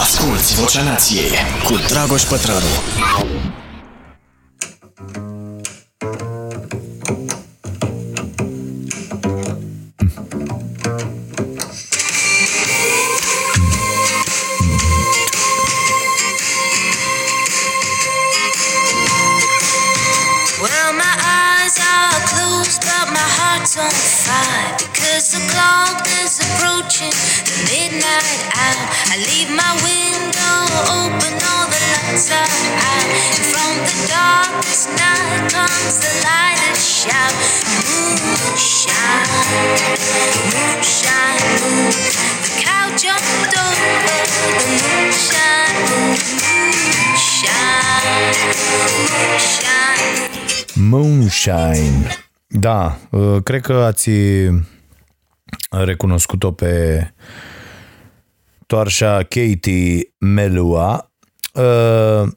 Asculți Vocea Nației cu Dragoș Pătrălu. Well, my eyes are closed, but my heart's on fire because the clock is approaching the midnight hour. I leave my window open, all the lights are out, and from the darkest night comes the light and shout. Moonshine, moonshine, moon. The cow jumped over the moonshine, moon, moonshine, moonshine. Moonshine. Da, uh, cred că ați recunoscut-o pe toarșa Katie Melua. Uh,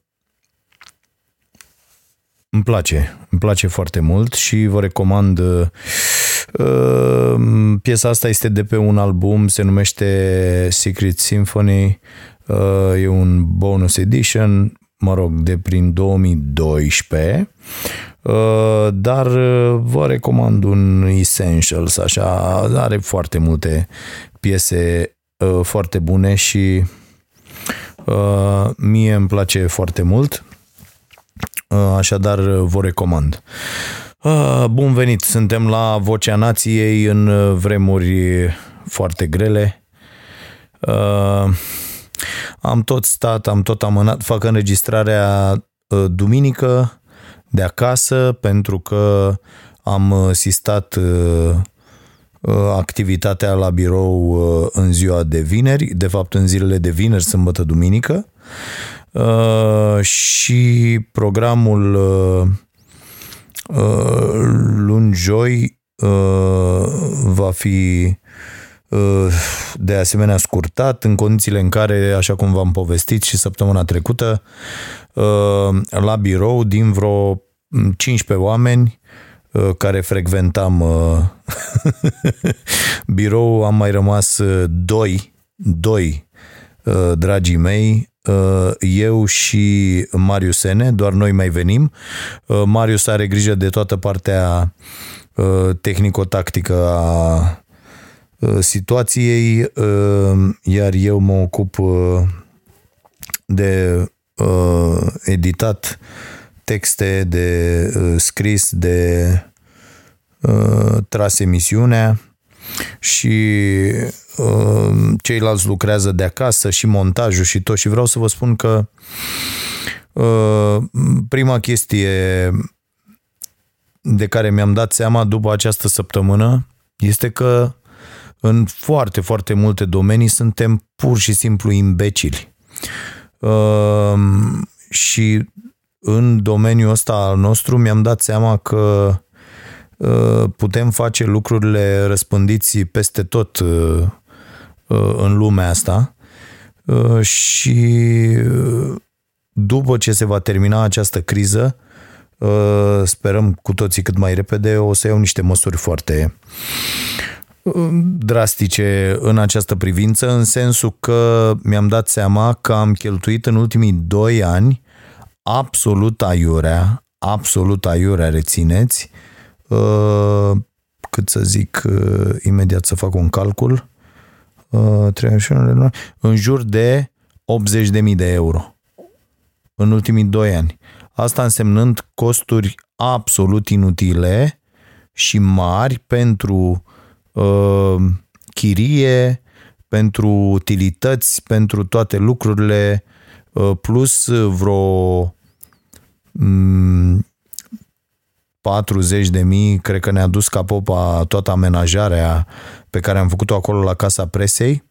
Îmi place, îmi place foarte mult și vă recomand uh, piesa asta este de pe un album, se numește Secret Symphony, uh, e un bonus edition, mă rog, de prin 2012, uh, dar uh, vă recomand un Essentials, așa, are foarte multe piese uh, foarte bune și uh, mie îmi place foarte mult, uh, așadar vă recomand. Uh, Bun venit, suntem la Vocea Nației în uh, vremuri foarte grele. Uh, Am tot stat, am tot amânat, fac înregistrarea uh, duminică de acasă pentru că am uh, sistat uh, uh, activitatea la birou uh, în ziua de vineri, de fapt în zilele de vineri, sâmbătă, duminică. Uh, și programul uh, uh, luni joi uh, va fi uh, de asemenea scurtat în condițiile în care, așa cum v-am povestit și săptămâna trecută, uh, la birou din vreo 15 oameni uh, care frecventam uh, birou, am mai rămas uh, doi, doi uh, dragii mei, uh, eu și Marius Sene, doar noi mai venim. Uh, Marius are grijă de toată partea uh, tehnico-tactică a uh, situației, uh, iar eu mă ocup uh, de uh, editat texte, de uh, scris, de uh, tras emisiunea și uh, ceilalți lucrează de acasă și montajul și tot. Și vreau să vă spun că uh, prima chestie de care mi-am dat seama după această săptămână este că în foarte, foarte multe domenii suntem pur și simplu imbecili. Uh, și în domeniul ăsta al nostru mi-am dat seama că uh, putem face lucrurile răspândiți peste tot uh, uh, în lumea asta uh, și uh, după ce se va termina această criză, uh, sperăm cu toții cât mai repede, o să iau niște măsuri foarte uh, drastice în această privință, în sensul că mi-am dat seama că am cheltuit în ultimii doi ani absolut aiurea, absolut aiurea, rețineți, uh, cât să zic, uh, imediat să fac un calcul, uh, 31, în jur de 80.000 de euro în ultimii doi ani. Asta însemnând costuri absolut inutile și mari pentru uh, chirie, pentru utilități, pentru toate lucrurile, uh, plus vreo mm, 40 de mii, cred că ne-a dus ca popa toată amenajarea pe care am făcut-o acolo la Casa Presei.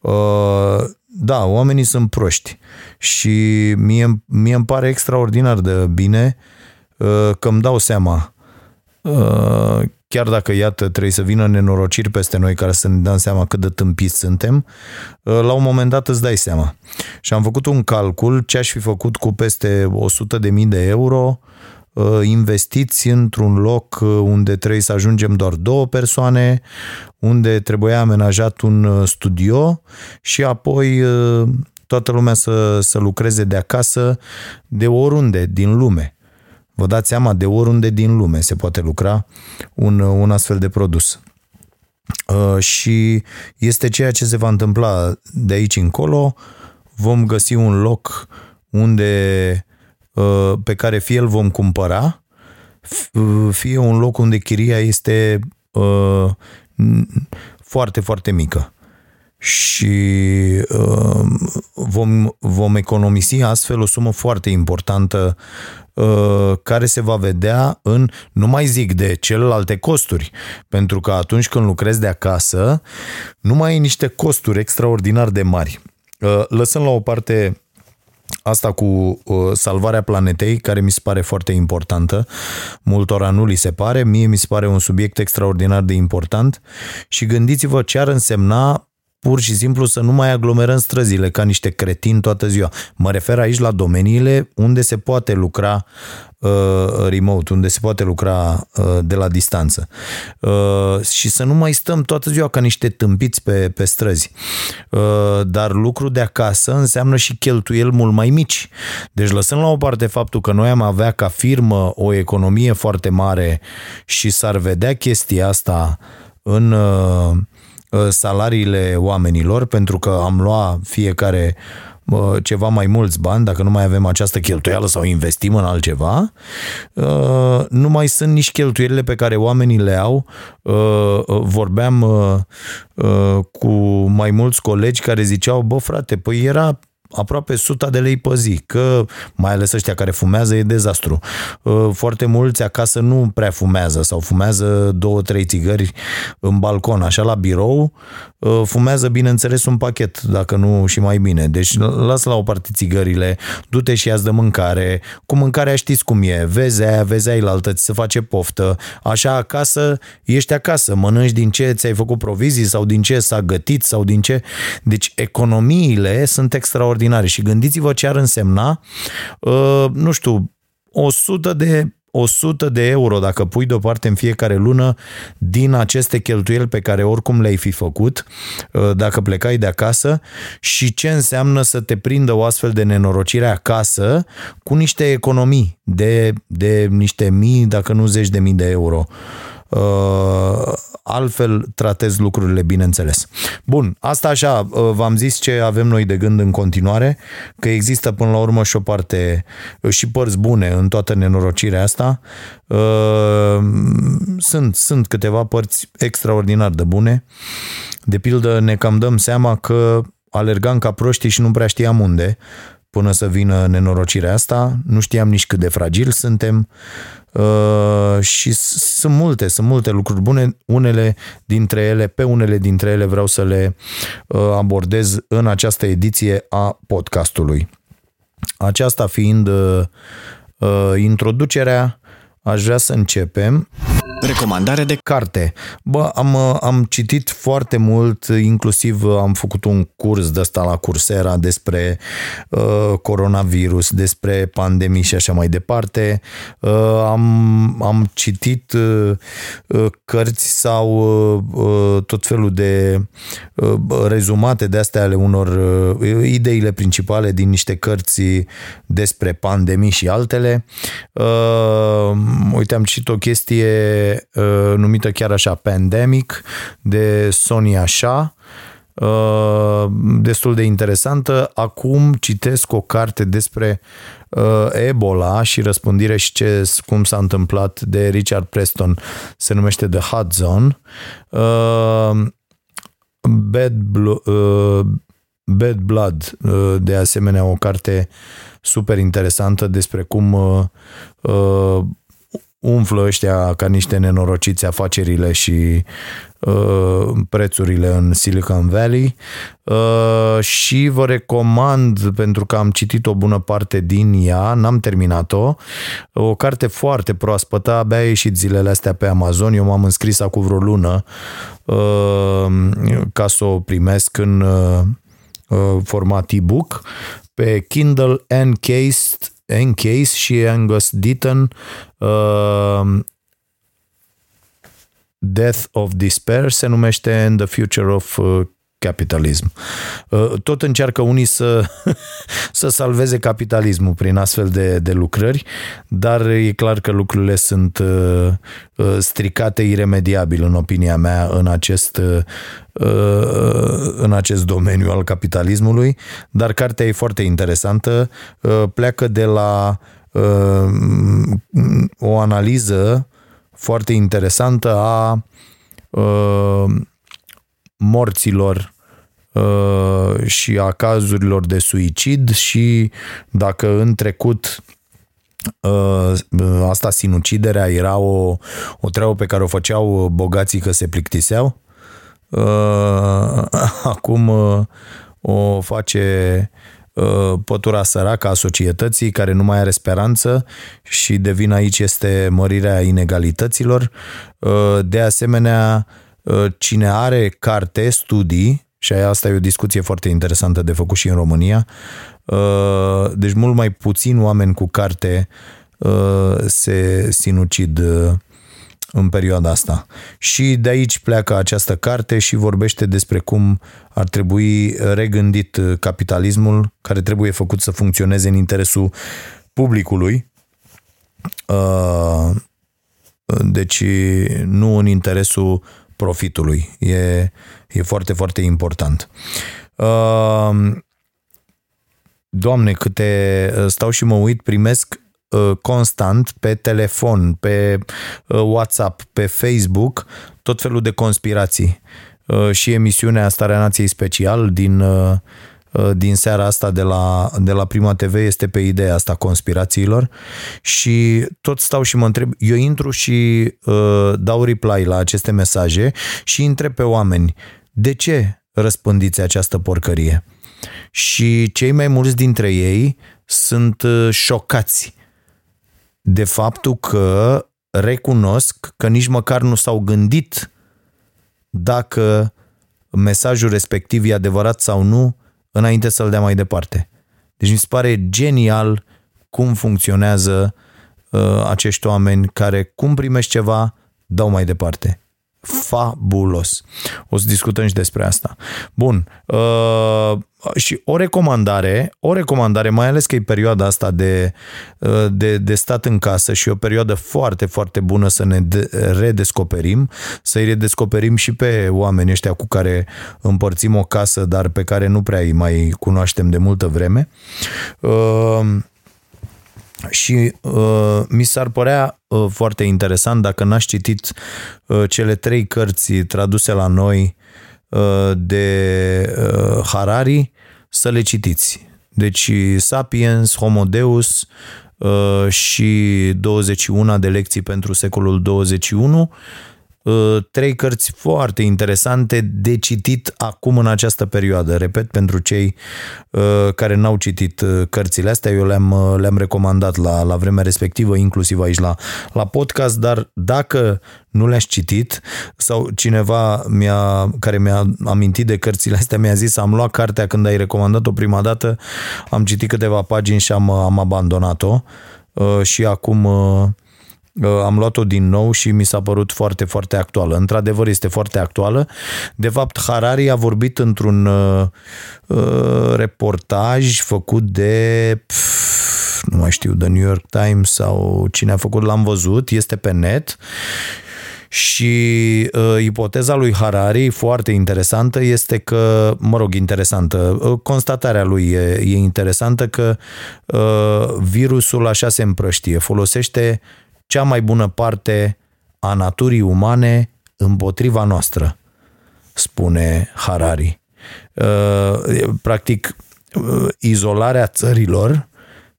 Uh, da, oamenii sunt proști și mie, mie îmi pare extraordinar de bine uh, că îmi dau seama uh, chiar dacă, iată, trebuie să vină nenorociri peste noi care să ne dăm seama cât de tâmpiți suntem, uh, la un moment dat îți dai seama. Și am făcut un calcul ce aș fi făcut cu peste 100.000 de euro uh, investiți într-un loc uh, unde trebuie să ajungem doar două persoane, unde trebuia amenajat un uh, studio și apoi uh, toată lumea să, să lucreze de acasă, de oriunde din lume. Vă dați seama, de oriunde din lume se poate lucra un, un astfel de produs. Uh, și este ceea ce se va întâmpla de aici încolo. Vom găsi un loc unde uh, pe care fie îl vom cumpăra, fie un loc unde chiria este uh, foarte, foarte mică. Și uh, vom, vom economisi astfel o sumă foarte importantă uh, care se va vedea în, nu mai zic de celelalte costuri, pentru că atunci când lucrezi de acasă, nu mai ai niște costuri extraordinar de mari. Uh, lăsând la o parte Asta cu uh, salvarea planetei, care mi se pare foarte importantă, multora nu li se pare, mie mi se pare un subiect extraordinar de important și gândiți-vă ce ar însemna pur și simplu să nu mai aglomerăm străzile ca niște cretini toată ziua. Mă refer aici la domeniile unde se poate lucra uh, remote, unde se poate lucra uh, de la distanță. Uh, și să nu mai stăm toată ziua ca niște tâmpiți pe, pe străzi. Uh, dar lucru de acasă înseamnă și cheltuieli mult mai mici. Deci lăsând la o parte faptul că noi am avea ca firmă o economie foarte mare și s-ar vedea chestia asta în uh, Uh, salariile oamenilor, pentru că am luat fiecare uh, ceva mai mulți bani, dacă nu mai avem această cheltuială sau investim în altceva, uh, nu mai sunt nici cheltuielile pe care oamenii le au. Vorbeam cu mai mulți colegi care ziceau, bă frate, păi era aproape 100 de lei pe zi, că mai ales ăștia care fumează e dezastru. Uh, foarte mulți acasă nu prea fumează sau fumează două, trei țigări în balcon, așa la birou, uh, fumează bineînțeles un pachet, dacă nu și mai bine. Deci lasă la o parte țigările, du-te și ia de mâncare. Cu mâncarea știți cum e, vezi aia, vezi aia la altă, ți se face poftă. Așa acasă, ești acasă, mănânci din ce ți-ai făcut provizii sau din ce s-a gătit sau din ce. Deci economiile sunt extraordinare extraordinare și gândiți-vă ce ar însemna, uh, nu știu, 100 de 100 de euro dacă pui deoparte în fiecare lună din aceste cheltuieli pe care oricum le-ai fi făcut uh, dacă plecai de acasă și ce înseamnă să te prindă o astfel de nenorocire acasă cu niște economii de, de niște mii, dacă nu zeci de mii de euro. Uh, altfel tratez lucrurile, bineînțeles. Bun, asta așa, uh, v-am zis ce avem noi de gând în continuare, că există până la urmă și o parte uh, și părți bune în toată nenorocirea asta. Sunt, sunt câteva părți extraordinar de bune. De pildă ne cam dăm seama că alergam ca proștii și nu prea știam unde până să vină nenorocirea asta. Nu știam nici cât de fragil suntem. Uh, și sunt multe, sunt multe lucruri bune, unele dintre ele, pe unele dintre ele vreau să le uh, abordez în această ediție a podcastului. Aceasta fiind uh, introducerea, aș vrea să începem Recomandare de carte. Bă, am, am citit foarte mult, inclusiv am făcut un curs de ăsta la Coursera despre uh, coronavirus, despre pandemii și așa mai departe. Uh, am, am citit uh, uh cărți sau uh, uh, tot felul de uh, rezumate de astea ale unor uh, ideile principale din niște cărți despre pandemii și altele. Uh, uite, am citit o chestie uh, numită chiar așa Pandemic de Sonia Shah uh, destul de interesantă. Acum citesc o carte despre uh, Ebola și răspândire și ce, cum s-a întâmplat de Richard Preston. Se numește The Hot Zone. Uh, Bad, Blo- uh, Bad Blood, uh, de asemenea o carte super interesantă despre cum uh, uh, umflă ăștia ca niște nenorociți afacerile și uh, prețurile în Silicon Valley. Uh, și vă recomand, pentru că am citit o bună parte din ea, n-am terminat-o, o carte foarte proaspătă, abia a ieșit zilele astea pe Amazon, eu m-am înscris acum vreo lună uh, ca să o primesc în uh, uh format e-book pe Kindle Encased Encase și Angus Deaton uh, Death of Despair se numește and The Future of uh, capitalism. Uh, tot încearcă unii să, să salveze capitalismul prin astfel de, de lucrări, dar e clar că lucrurile sunt uh, uh, stricate iremediabil, în opinia mea, în acest, în acest domeniu al capitalismului, dar cartea e foarte interesantă, pleacă de la o analiză foarte interesantă a morților uh, și a cazurilor de suicid și dacă în trecut uh, asta sinuciderea era o, o treabă pe care o făceau bogații că se plictiseau, uh, acum o face pătura săracă a societății care nu mai are speranță și devin aici este mărirea inegalităților. De asemenea, Uh, cine are carte, studii, și asta e o discuție foarte interesantă de făcut și în România, uh, deci mult mai puțin oameni cu carte uh, se sinucid în perioada asta. Și de aici pleacă această carte și vorbește despre cum ar trebui regândit capitalismul, care trebuie făcut să funcționeze în interesul publicului. Deci nu în interesul profitului. E, e foarte, foarte important. Uh, Doamne, câte uh, stau și mă uit, primesc uh, constant pe telefon, pe WhatsApp, pe Facebook, tot felul de conspirații. Și emisiunea Starea Nației Special din Uh, din seara asta de la, de la Prima TV este pe ideea asta conspirațiilor și tot stau și mă întreb, eu intru și uh, dau reply la aceste mesaje și întreb pe oameni, de ce răspândiți această porcărie? Și cei mai mulți dintre ei sunt uh, șocați de faptul că recunosc că nici măcar nu s-au gândit dacă mesajul respectiv e adevărat sau nu înainte să-l dea mai departe. Deci mi se pare genial cum funcționează uh, acești oameni care, cum primești ceva, dau mai departe fabulos. O să discutăm și despre asta. Bun. Uh, și o recomandare, o recomandare, mai ales că e perioada asta de, uh, de, de stat în casă și o perioadă foarte, foarte bună să ne de, redescoperim, să-i redescoperim și pe oamenii ăștia cu care împărțim o casă, dar pe care nu prea îi mai cunoaștem de multă vreme. Uh, și uh, mi s-ar părea uh, foarte interesant dacă n-aș citit uh, cele trei cărți traduse la noi uh, de uh, Harari, să le citiți. Deci Sapiens, Homo Deus uh, și 21 de lecții pentru secolul 21 Uh, trei cărți foarte interesante de citit acum în această perioadă. Repet, pentru cei uh, care n-au citit uh, cărțile astea, eu le-am, le-am recomandat la, la vremea respectivă, inclusiv aici la, la podcast, dar dacă nu le-aș citit sau cineva mi-a, care mi-a amintit de cărțile astea mi-a zis am luat cartea când ai recomandat-o prima dată, am citit câteva pagini și am, am abandonat-o și acum Uh, am luat-o din nou și mi s-a părut foarte, foarte actuală. Într-adevăr, este foarte actuală. De fapt, Harari a vorbit într-un uh, uh, reportaj făcut de pf, nu mai știu, The New York Times sau cine a făcut, l-am văzut, este pe net și uh, ipoteza lui Harari, foarte interesantă, este că, mă rog, interesantă, uh, constatarea lui e, e interesantă că uh, virusul așa se împrăștie, folosește cea mai bună parte a naturii umane împotriva noastră, spune Harari. Uh, practic, uh, izolarea țărilor,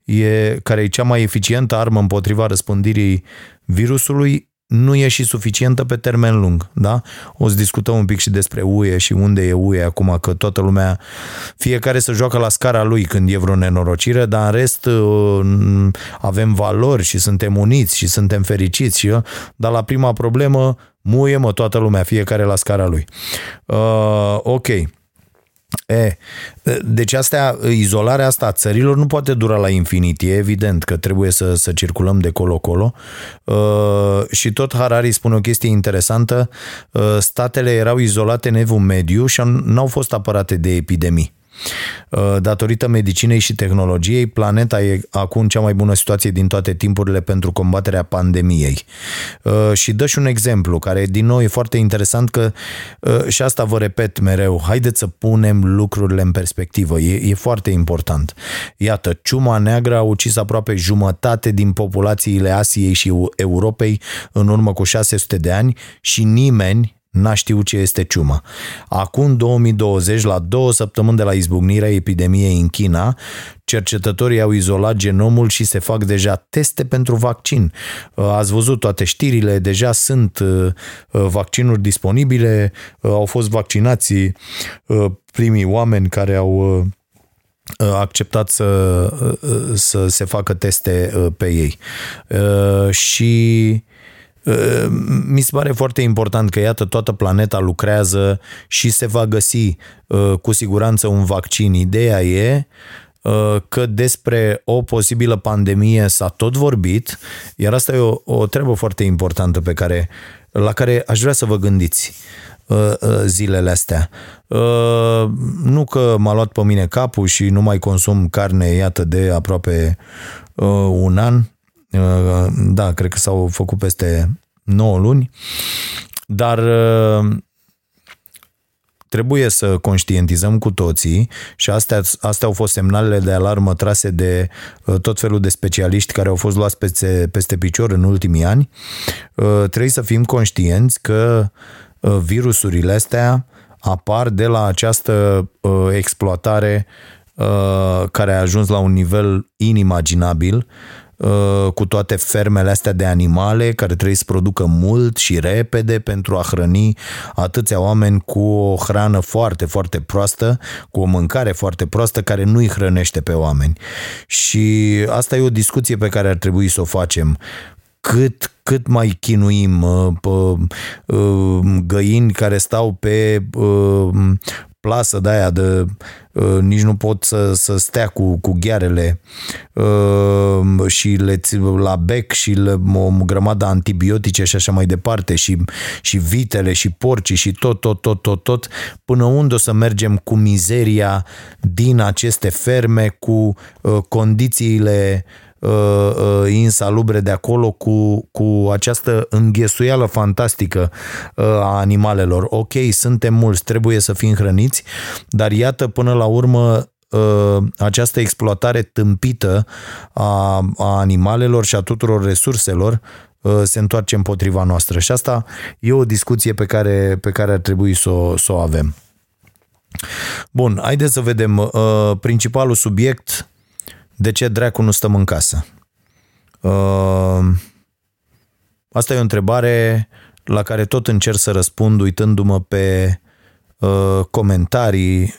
e, care e cea mai eficientă armă împotriva răspândirii virusului, nu e și suficientă pe termen lung, da? O să discutăm un pic și despre UE și unde e UE acum, că toată lumea, fiecare să joacă la scara lui când e vreo nenorocire, dar în rest uh, avem valori și suntem uniți și suntem fericiți, și, dar la prima problemă muie mă toată lumea, fiecare la scara lui. Uh, ok. E, deci astea, izolarea asta a țărilor nu poate dura la infinit. E evident că trebuie să, să circulăm de colo-colo. Uh, și tot Harari spune o chestie interesantă. Uh, statele erau izolate în evul mediu și n-au fost apărate de epidemii. Uh, datorită medicinei și tehnologiei, planeta e acum în cea mai bună situație din toate timpurile pentru combaterea pandemiei. Uh, și dă și un exemplu care, din nou, e foarte interesant că, uh, și asta vă repet mereu, haideți să punem lucrurile în perspectivă. E, e foarte important. Iată, ciuma neagră a ucis aproape jumătate din populațiile Asiei și Europei în urmă cu 600 de ani și nimeni N-a știut ce este ciuma. Acum 2020, la două săptămâni de la izbucnirea epidemiei în China, cercetătorii au izolat genomul și se fac deja teste pentru vaccin. Uh, ați văzut toate știrile, deja sunt uh, uh, vaccinuri disponibile, au fost vaccinați primii oameni care au acceptat să, să se facă teste pe ei. Și mi se pare foarte important că, iată, toată planeta lucrează și se va găsi uh, cu siguranță un vaccin. Ideea e uh, că despre o posibilă pandemie s-a tot vorbit, iar asta e o, o treabă foarte importantă pe care, la care aș vrea să vă gândiți uh, zilele astea. Nu că m-a luat pe mine capul și nu mai consum carne, iată, de aproape un an, da, cred că s-au făcut peste 9 luni, dar trebuie să conștientizăm cu toții și astea, astea au fost semnalele de alarmă trase de tot felul de specialiști care au fost luați peste, peste picior în ultimii ani. Trebuie să fim conștienți că virusurile astea apar de la această exploatare care a ajuns la un nivel inimaginabil Uh, cu toate fermele astea de animale care trebuie să producă mult și repede pentru a hrăni atâția oameni cu o hrană foarte, foarte proastă, cu o mâncare foarte proastă care nu îi hrănește pe oameni. Și asta e o discuție pe care ar trebui să o facem cât, cât mai chinuim uh, uh, găini care stau pe plasă de aia de uh, nici nu pot să, să stea cu, cu ghearele uh, și le la bec și le, o grămadă antibiotice și așa mai departe și, și vitele și porcii și tot, tot, tot, tot, tot până unde o să mergem cu mizeria din aceste ferme, cu uh, condițiile uh, uh, insalubre de acolo cu, cu această înghesuială fantastică uh, a animalelor. Ok, suntem mulți, trebuie să fim hrăniți, dar iată până la urmă uh, această exploatare tâmpită a, a animalelor și a tuturor resurselor uh, se întoarce împotriva noastră. Și asta e o discuție pe care, pe care ar trebui să o, să o avem. Bun, haideți să vedem. Uh, principalul subiect de ce dracu nu stăm în casă? Uh, asta e o întrebare la care tot încerc să răspund uitându-mă pe uh, comentarii,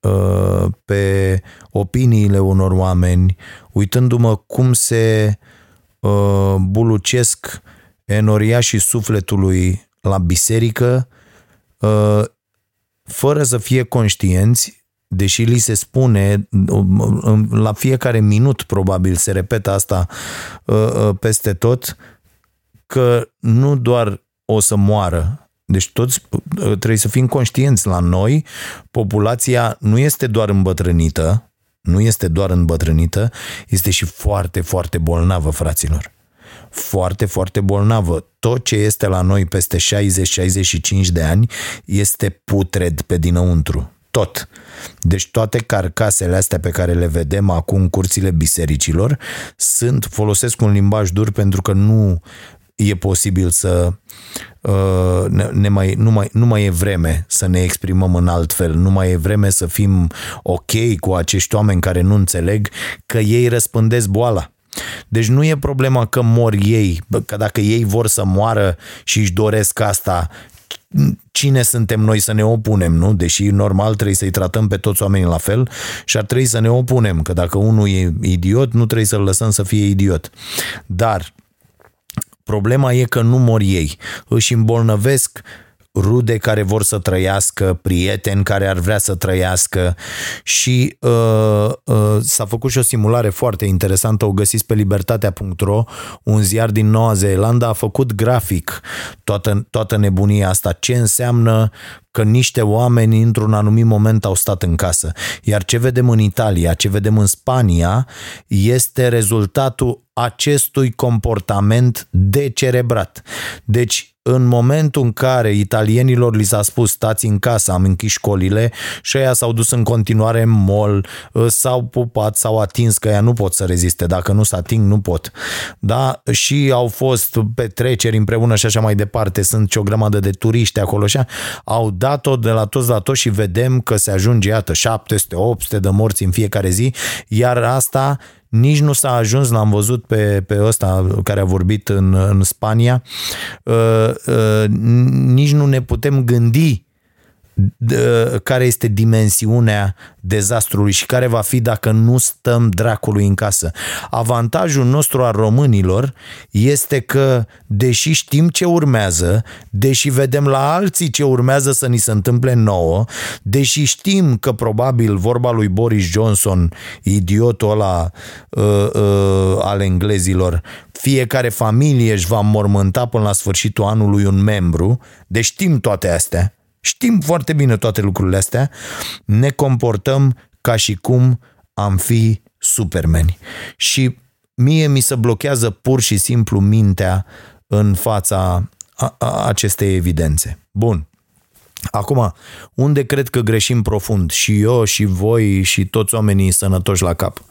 uh, pe opiniile unor oameni, uitându-mă cum se bulucesc enoriașii sufletului la biserică, fără să fie conștienți deși li se spune la fiecare minut probabil se repetă asta uh, uh, peste tot că nu doar o să moară deci toți uh, trebuie să fim conștienți la noi, populația nu este doar îmbătrânită, nu este doar îmbătrânită, este și foarte, foarte bolnavă, fraților. Foarte, foarte bolnavă. Tot ce este la noi peste 60-65 de ani este putred pe dinăuntru tot. Deci toate carcasele astea pe care le vedem acum în curțile bisericilor sunt, folosesc un limbaj dur pentru că nu e posibil să uh, ne, ne mai, nu, mai, nu mai e vreme să ne exprimăm în alt fel, nu mai e vreme să fim ok cu acești oameni care nu înțeleg că ei răspândesc boala. Deci nu e problema că mor ei, că dacă ei vor să moară și își doresc asta, cine suntem noi să ne opunem, nu? Deși normal trebuie să-i tratăm pe toți oamenii la fel și ar trebui să ne opunem, că dacă unul e idiot, nu trebuie să-l lăsăm să fie idiot. Dar problema e că nu mor ei, își îmbolnăvesc rude care vor să trăiască, prieteni care ar vrea să trăiască și uh, uh, s-a făcut și o simulare foarte interesantă, o găsiți pe libertatea.ro, un ziar din Noua Zeelandă a făcut grafic toată, toată nebunia asta, ce înseamnă că niște oameni într-un anumit moment au stat în casă. Iar ce vedem în Italia, ce vedem în Spania, este rezultatul acestui comportament decerebrat. Deci, în momentul în care italienilor li s-a spus stați în casă, am închis școlile și aia s-au dus în continuare în mall, s-au pupat, s-au atins că ea nu pot să reziste, dacă nu se ating, nu pot. Da? Și au fost petreceri împreună și așa mai departe, sunt și o grămadă de turiști acolo și au dat-o de la toți la toți și vedem că se ajunge, iată, 700-800 de morți în fiecare zi, iar asta nici nu s-a ajuns, l-am văzut pe, pe ăsta care a vorbit în, în Spania, uh, uh, nici nu ne putem gândi care este dimensiunea dezastrului și care va fi dacă nu stăm dracului în casă. Avantajul nostru al românilor este că, deși știm ce urmează, deși vedem la alții ce urmează să ni se întâmple nouă, deși știm că probabil vorba lui Boris Johnson, idiotul ăla uh, uh, al englezilor, fiecare familie își va mormânta până la sfârșitul anului un membru, deci știm toate astea, Știm foarte bine toate lucrurile astea, ne comportăm ca și cum am fi supermeni. Și mie mi se blochează pur și simplu mintea în fața a, a, acestei evidențe. Bun. Acum, unde cred că greșim profund și eu și voi și toți oamenii sănătoși la cap?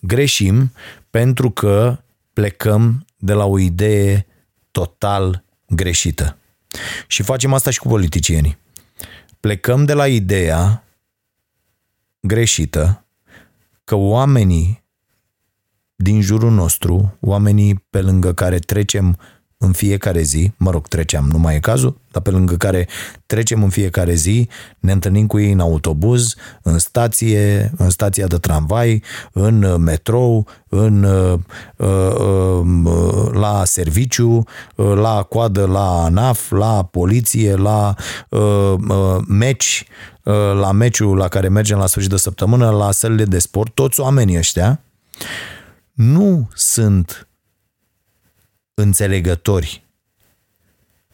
Greșim pentru că plecăm de la o idee total greșită. Și facem asta și cu politicienii plecăm de la ideea greșită că oamenii din jurul nostru, oamenii pe lângă care trecem în fiecare zi, mă rog, treceam, nu mai e cazul, dar pe lângă care trecem în fiecare zi, ne întâlnim cu ei în autobuz, în stație, în stația de tramvai, în metrou, în, uh, uh, uh, la serviciu, la coadă la ANAF, la poliție, la meci, la meciul la care mergem la sfârșit de săptămână, la sălile de sport, toți oamenii ăștia nu sunt înțelegători,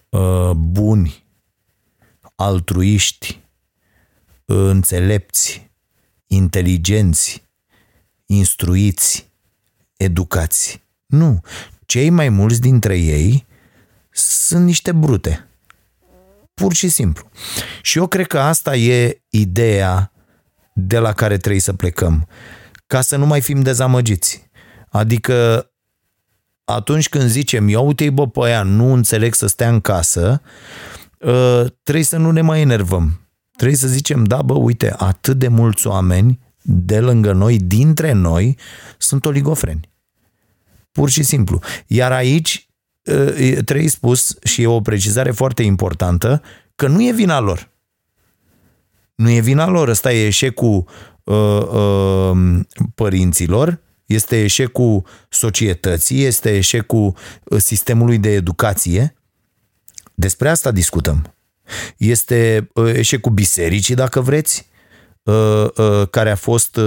uh, buni, altruiști, înțelepți, inteligenți, instruiți, educați. Nu. Cei mai mulți dintre ei sunt niște brute. Pur și simplu. Și eu cred că asta e ideea de la care trebuie să plecăm. Ca să nu mai fim dezamăgiți. Adică atunci când zicem, ia uite-i bă pe aia, nu înțeleg să stea în casă, ă, trebuie să nu ne mai enervăm. Trebuie să zicem, da bă, uite, atât de mulți oameni de lângă noi, dintre noi, sunt oligofreni. Pur și simplu. Iar aici ă, trebuie spus, și e o precizare foarte importantă, că nu e vina lor. Nu e vina lor, ăsta e eșecul uh, uh, părinților, este eșecul societății, este eșecul uh, sistemului de educație. Despre asta discutăm. Este uh, eșecul bisericii, dacă vreți, uh, care a fost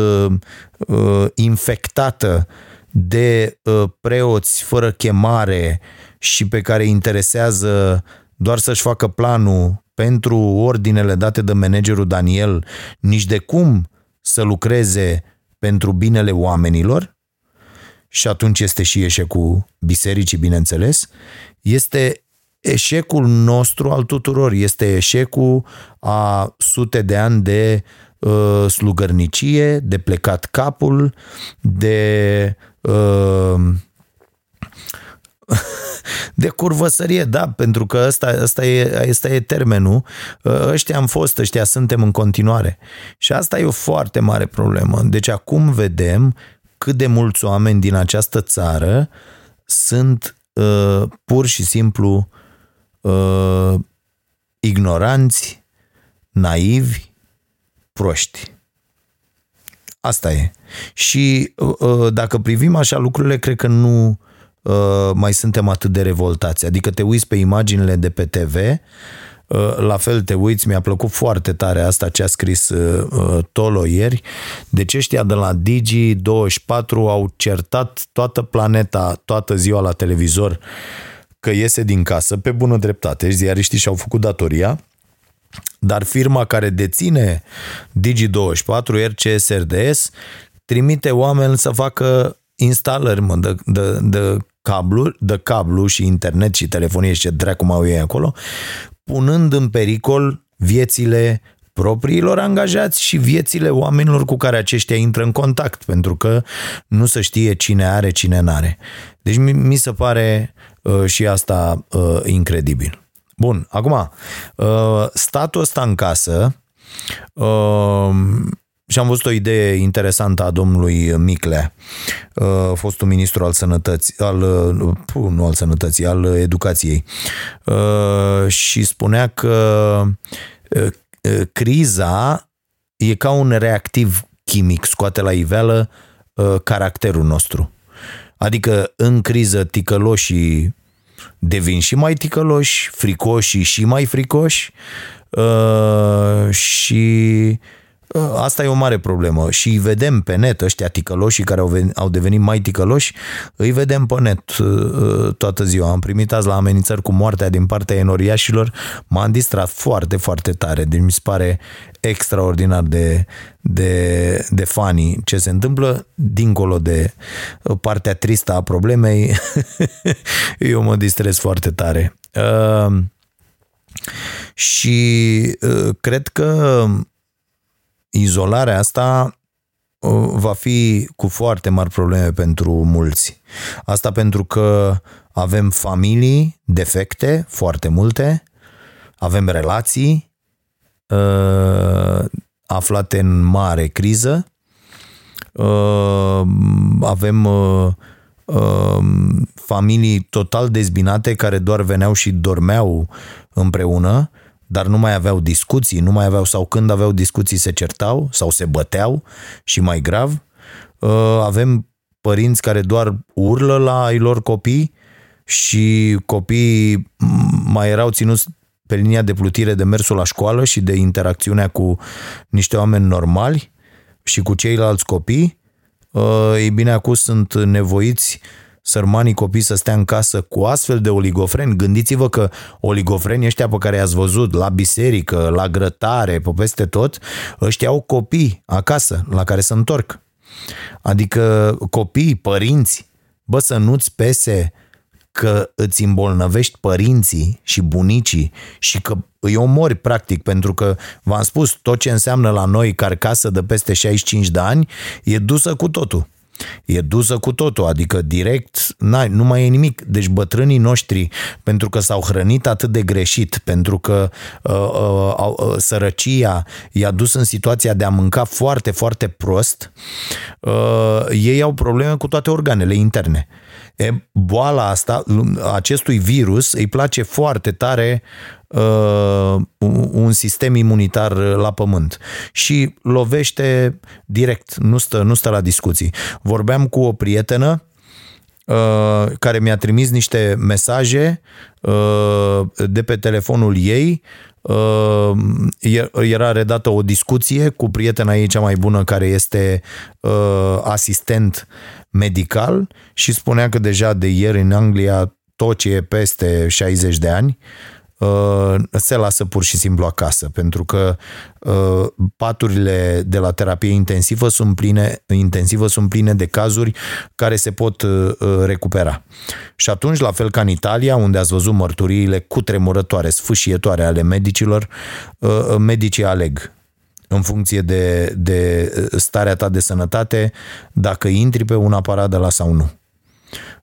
infectată de preoți fără chemare și pe care interesează doar să-și facă planul pentru ordinele date de managerul Daniel, nici de cum să lucreze pentru binele oamenilor, și atunci este și eșecul bisericii, bineînțeles, este eșecul nostru al tuturor, este eșecul a sute de ani de uh, slugărnicie, de plecat capul, de uh, de curvăsărie, da, pentru că ăsta, ăsta, e, ăsta e termenul. Uh, ăștia am fost, ăștia suntem în continuare. Și asta e o foarte mare problemă. Deci acum vedem cât de mulți oameni din această țară sunt uh, pur și simplu uh, ignoranți, naivi, proști. Asta e. Și uh, uh dacă privim așa lucrurile, cred că nu uh, mai suntem atât de revoltați. Adică te uiți pe imaginile de pe TV Uh, la fel te uiți, mi-a plăcut foarte tare asta ce a scris uh, Tolo ieri. Deci ăștia de la Digi24 au certat toată planeta, toată ziua la televizor că iese din casă pe bună dreptate. Ziariștii și-au făcut datoria dar firma care deține Digi24, RCS RDS, trimite oameni să facă instalări mă, de, de, de cablu, de cablu și internet și telefonie și ce dracu mai au ei acolo, punând în pericol viețile propriilor angajați și viețile oamenilor cu care aceștia intră în contact, pentru că nu se știe cine are, cine n-are. Deci mi, mi se pare uh, și asta uh, incredibil. Bun, acum, uh, statul ăsta în casă uh, și am văzut o idee interesantă a domnului Micle, uh, fostul ministru al sănătății, al, nu al sănătății, al educației. Și spunea că criza e ca un reactiv chimic, scoate la iveală caracterul nostru. Adică în criză ticăloșii devin și mai ticăloși, fricoși și mai fricoși uh, și uh, asta e o mare problemă și îi vedem pe net ăștia ticăloși care au, venit, au devenit mai ticăloși, îi vedem pe net uh, toată ziua. Am primit azi la amenințări cu moartea din partea enoriașilor, m-am distrat foarte, foarte tare, deci mi se pare extraordinar de, de, de funny ce se întâmplă dincolo de partea tristă a problemei. Eu mă distrez foarte tare. Uh, și uh, cred că izolarea asta uh, va fi cu foarte mari probleme pentru mulți. Asta pentru că avem familii defecte, foarte multe, avem relații uh, aflate în mare criză. Uh, avem uh, uh, familii total dezbinate care doar veneau și dormeau împreună, dar nu mai aveau discuții, nu mai aveau sau când aveau discuții se certau sau se băteau și mai grav. Uh, avem părinți care doar urlă la ai lor copii și copiii mai erau ținuți pe linia de plutire de mersul la școală și de interacțiunea cu niște oameni normali și cu ceilalți copii, uh, ei bine, acum sunt nevoiți sărmanii copii să stea în casă cu astfel de oligofreni. Gândiți-vă că oligofreni ăștia pe care i-ați văzut la biserică, la grătare, pe peste tot, ăștia au copii acasă la care se întorc. Adică copii, părinți, bă, să nu-ți pese că îți îmbolnăvești părinții și bunicii și că îi omori practic, pentru că v-am spus, tot ce înseamnă la noi carcasă de peste 65 de ani e dusă cu totul. E dusă cu totul, adică direct n nu mai e nimic. Deci bătrânii noștri, pentru că s-au hrănit atât de greșit, pentru că uh, uh, uh, sărăcia i-a dus în situația de a mânca foarte, foarte prost, uh, ei au probleme cu toate organele interne. E, boala asta, acestui virus, îi place foarte tare uh, un sistem imunitar la pământ și lovește direct, nu stă, nu stă la discuții. Vorbeam cu o prietenă uh, care mi-a trimis niște mesaje uh, de pe telefonul ei uh, era redată o discuție cu prietena ei cea mai bună care este uh, asistent medical și spunea că deja de ieri în Anglia tot ce e peste 60 de ani. uh, se lasă pur și simplu acasă, pentru că uh, paturile de la terapie intensivă sunt pline, intensivă sunt pline de cazuri care se pot uh, recupera. Și atunci, la fel ca în Italia, unde ați văzut mărturiile cutremurătoare, sfâșietoare ale medicilor, medicii aleg în funcție de, de starea ta de sănătate, dacă intri pe un aparat de la sau nu.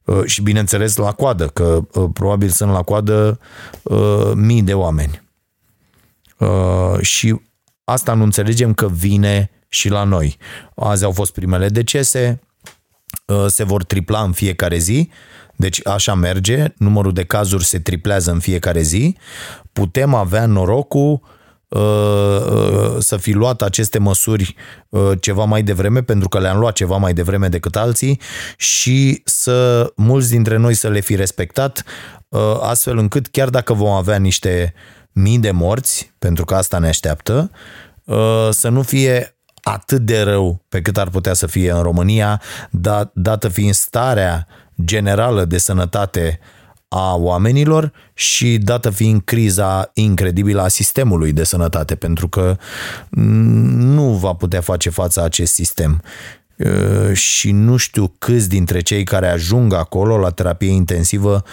Uh, și bineînțeles la coadă, că uh, probabil sunt la coadă uh, mii de oameni. Și asta nu înțelegem că vine și la noi. Azi au fost primele decese, se vor tripla în fiecare zi, deci așa merge, numărul de cazuri se triplează în fiecare zi, putem avea norocul Uh, uh, să fi luat aceste măsuri uh, ceva mai devreme, pentru că le-am luat ceva mai devreme decât alții și să mulți dintre noi să le fi respectat, astfel încât chiar dacă vom avea niște mii de morți, pentru că asta ne așteaptă, uh, să nu fie atât de rău pe cât ar putea să fie în România, dat, dată fiind starea generală de sănătate a oamenilor și dată fiind criza incredibilă a sistemului de sănătate, pentru că nu va putea face față acest sistem. Uh, și nu știu câți dintre cei care ajung acolo la terapie intensivă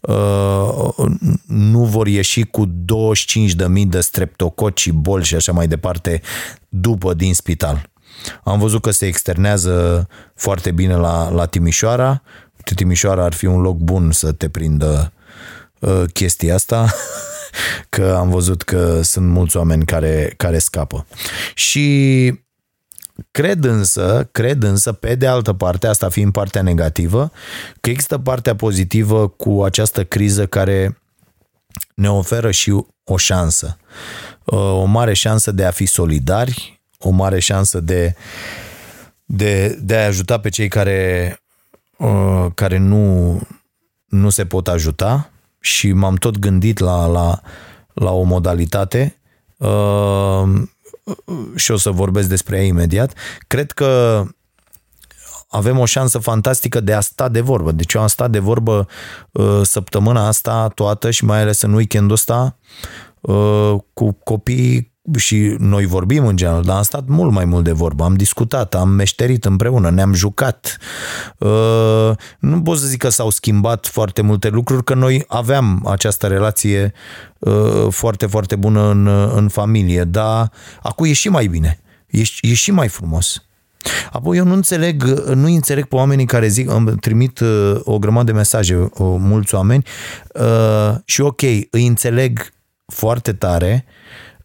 uh, nu vor ieși cu 25.000 de streptococi și boli și așa mai departe după din spital. Am văzut că se externează foarte bine la, la Timișoara. Timișoara ar fi un loc bun să te prindă uh, chestia asta, că am văzut că sunt mulți oameni care, care scapă. Și Cred însă, cred însă, pe de altă parte, asta fiind partea negativă, că există partea pozitivă cu această criză care ne oferă și o șansă. Uh, o mare șansă de a fi solidari, o mare șansă de, de, de a ajuta pe cei care, uh, care nu, nu se pot ajuta și m-am tot gândit la, la, la o modalitate uh, și o să vorbesc despre ea imediat, cred că avem o șansă fantastică de a sta de vorbă. Deci eu am stat de vorbă uh, săptămâna asta toată și mai ales în weekendul ăsta uh, cu copii și noi vorbim în general, dar am stat mult mai mult de vorbă, am discutat, am meșterit împreună, ne-am jucat. Uh, nu pot să zic că s-au schimbat foarte multe lucruri, că noi aveam această relație uh, foarte, foarte bună în, în familie, dar acum e și mai bine, e, e și mai frumos. Apoi eu nu înțeleg, nu înțeleg pe oamenii care zic, îmi trimit uh, o grămadă de mesaje, mulți oameni, și ok, îi înțeleg foarte tare, Uh,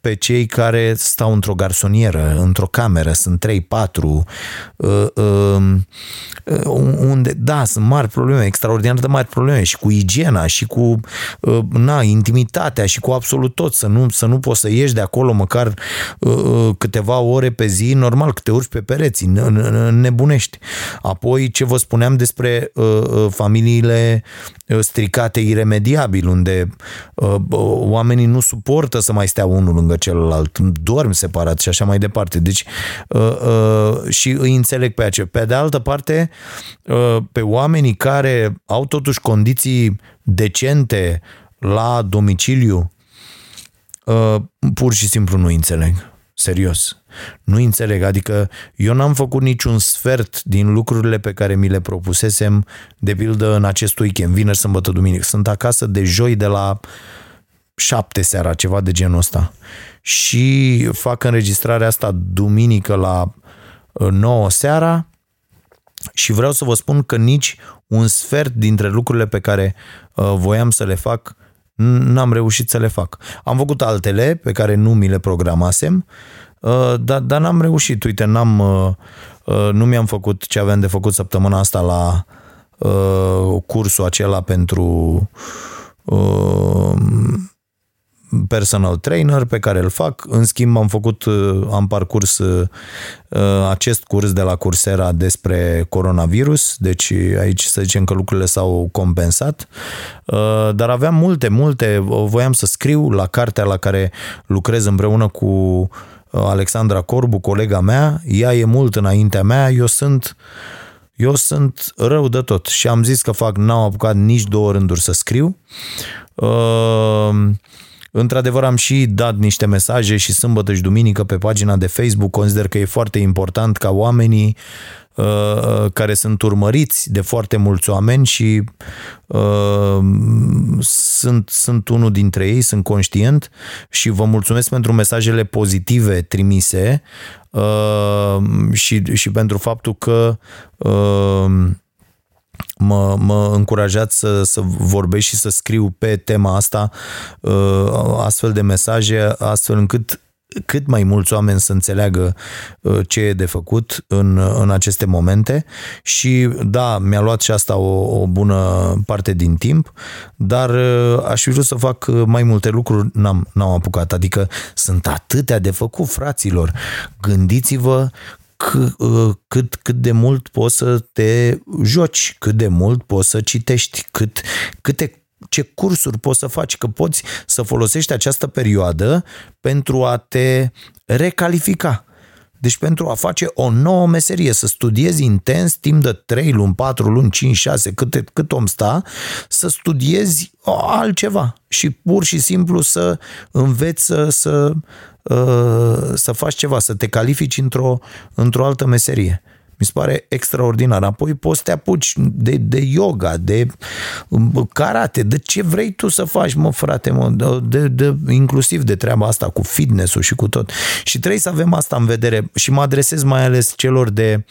pe cei care stau într-o garsonieră, într-o cameră, sunt 3-4, um, unde, da, sunt mari probleme, extraordinar de mari probleme și cu igiena și cu na, intimitatea și cu absolut tot, să nu, să nu poți să ieși de acolo măcar câteva ore pe zi, normal că te urci pe pereți, nebunești. Apoi ce vă spuneam despre familiile stricate iremediabil, unde oamenii nu suportă să mai stea unul lângă celălalt, dorm separat și așa mai departe. Deci uh, uh, și îi înțeleg pe aceea. Pe de altă parte, uh, pe oamenii care au totuși condiții decente la domiciliu, uh, pur și simplu nu înțeleg. Serios. Nu înțeleg. Adică eu n-am făcut niciun sfert din lucrurile pe care mi le propusesem, de pildă în acest weekend, vineri, sâmbătă, duminică. Sunt acasă de joi de la șapte seara, ceva de genul ăsta. Și fac înregistrarea asta duminică la 9 uh, seara și vreau să vă spun că nici un sfert dintre lucrurile pe care uh, voiam să le fac n-am reușit să le fac. Am făcut altele pe care nu mi le programasem, uh, dar, dar n-am reușit. Uite, n-am, nu mi-am făcut ce aveam de făcut săptămâna asta la cursul acela pentru personal trainer pe care îl fac. În schimb, am făcut, uh, am parcurs uh, uh, acest curs de la Coursera despre coronavirus, deci aici să zicem că lucrurile s-au compensat, dar aveam multe, multe, voiam să scriu la cartea la care lucrez împreună cu Alexandra Corbu, colega mea, ea e mult înaintea mea, eu sunt eu sunt rău de tot. Și am zis că fac, n-am apucat nici două rânduri să scriu. Uh, Într-adevăr am și dat niște mesaje și sâmbătă și duminică pe pagina de Facebook. Consider că e foarte important ca oamenii uh, care sunt urmăriți de foarte mulți oameni și uh, sunt, sunt unul dintre ei, sunt conștient și vă mulțumesc pentru mesajele pozitive trimise uh, și, și pentru faptul că uh, mă, mă încurajat să, să vorbesc și să scriu pe tema asta uh, astfel de mesaje, astfel încât cât mai mulți oameni să înțeleagă uh, ce e de făcut în, în aceste momente și da, mi-a luat și asta o, o bună parte din timp, dar uh, aș fi vrut să fac mai multe lucruri, n-am, n-am apucat, adică sunt atâtea de făcut, fraților. Gândiți-vă Uh, cât, cât de mult poți să te joci, cât de mult poți să citești, cât, câte ce cursuri poți să faci, că poți să folosești această perioadă pentru a te recalifica. Deci pentru a face o nouă meserie, să studiezi intens timp de 3 luni, 4 luni, 5, 6, cât, cât om sta, să studiezi altceva și pur și simplu să înveți să, să, uh, să faci ceva, să te califici într-o, într-o altă meserie. Mi se pare extraordinar. Apoi poți să te apuci de, de yoga, de karate, de ce vrei tu să faci, mă, frate, mă, de, de, inclusiv de treaba asta cu fitness-ul și cu tot. Și trebuie să avem asta în vedere și mă adresez mai ales celor de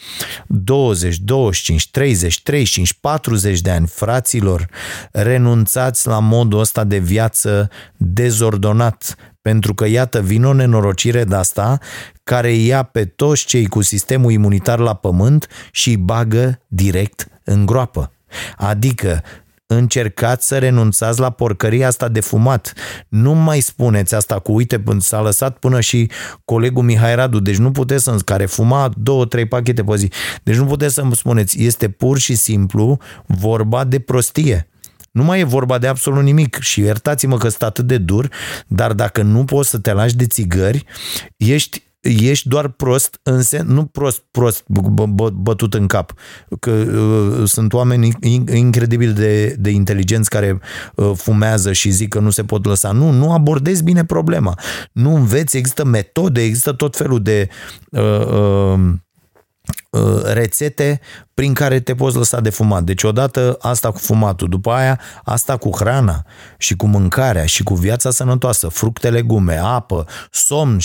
20, 25, 30, 35, 40 de ani, fraților, renunțați la modul ăsta de viață dezordonat, pentru că, iată, vine o nenorocire de asta care ia pe toți cei cu sistemul imunitar la pământ și îi bagă direct în groapă. Adică încercați să renunțați la porcăria asta de fumat. Nu mai spuneți asta cu uite, s-a lăsat până și colegul Mihai Radu, deci nu puteți să care fuma două, trei pachete pe zi. Deci nu puteți să-mi spuneți, este pur și simplu vorba de prostie. Nu mai e vorba de absolut nimic și iertați-mă că sunt atât de dur, dar dacă nu poți să te lași de țigări, ești ești doar prost, în sen, nu prost, prost bătut în cap, că uh, sunt oameni incredibil de, de inteligenți care uh, fumează și zic că nu se pot lăsa. Nu, nu abordezi bine problema. Nu înveți, există metode, există tot felul de uh, uh, Uh, rețete prin care te poți lăsa de fumat. Deci odată asta cu fumatul, după aia asta cu hrana și cu mâncarea și cu viața sănătoasă, fructe, legume, apă, somn, 7-8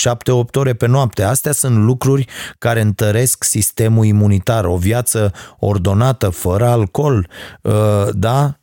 ore pe noapte. Astea sunt lucruri care întăresc sistemul imunitar, o viață ordonată, fără alcool, uh, da?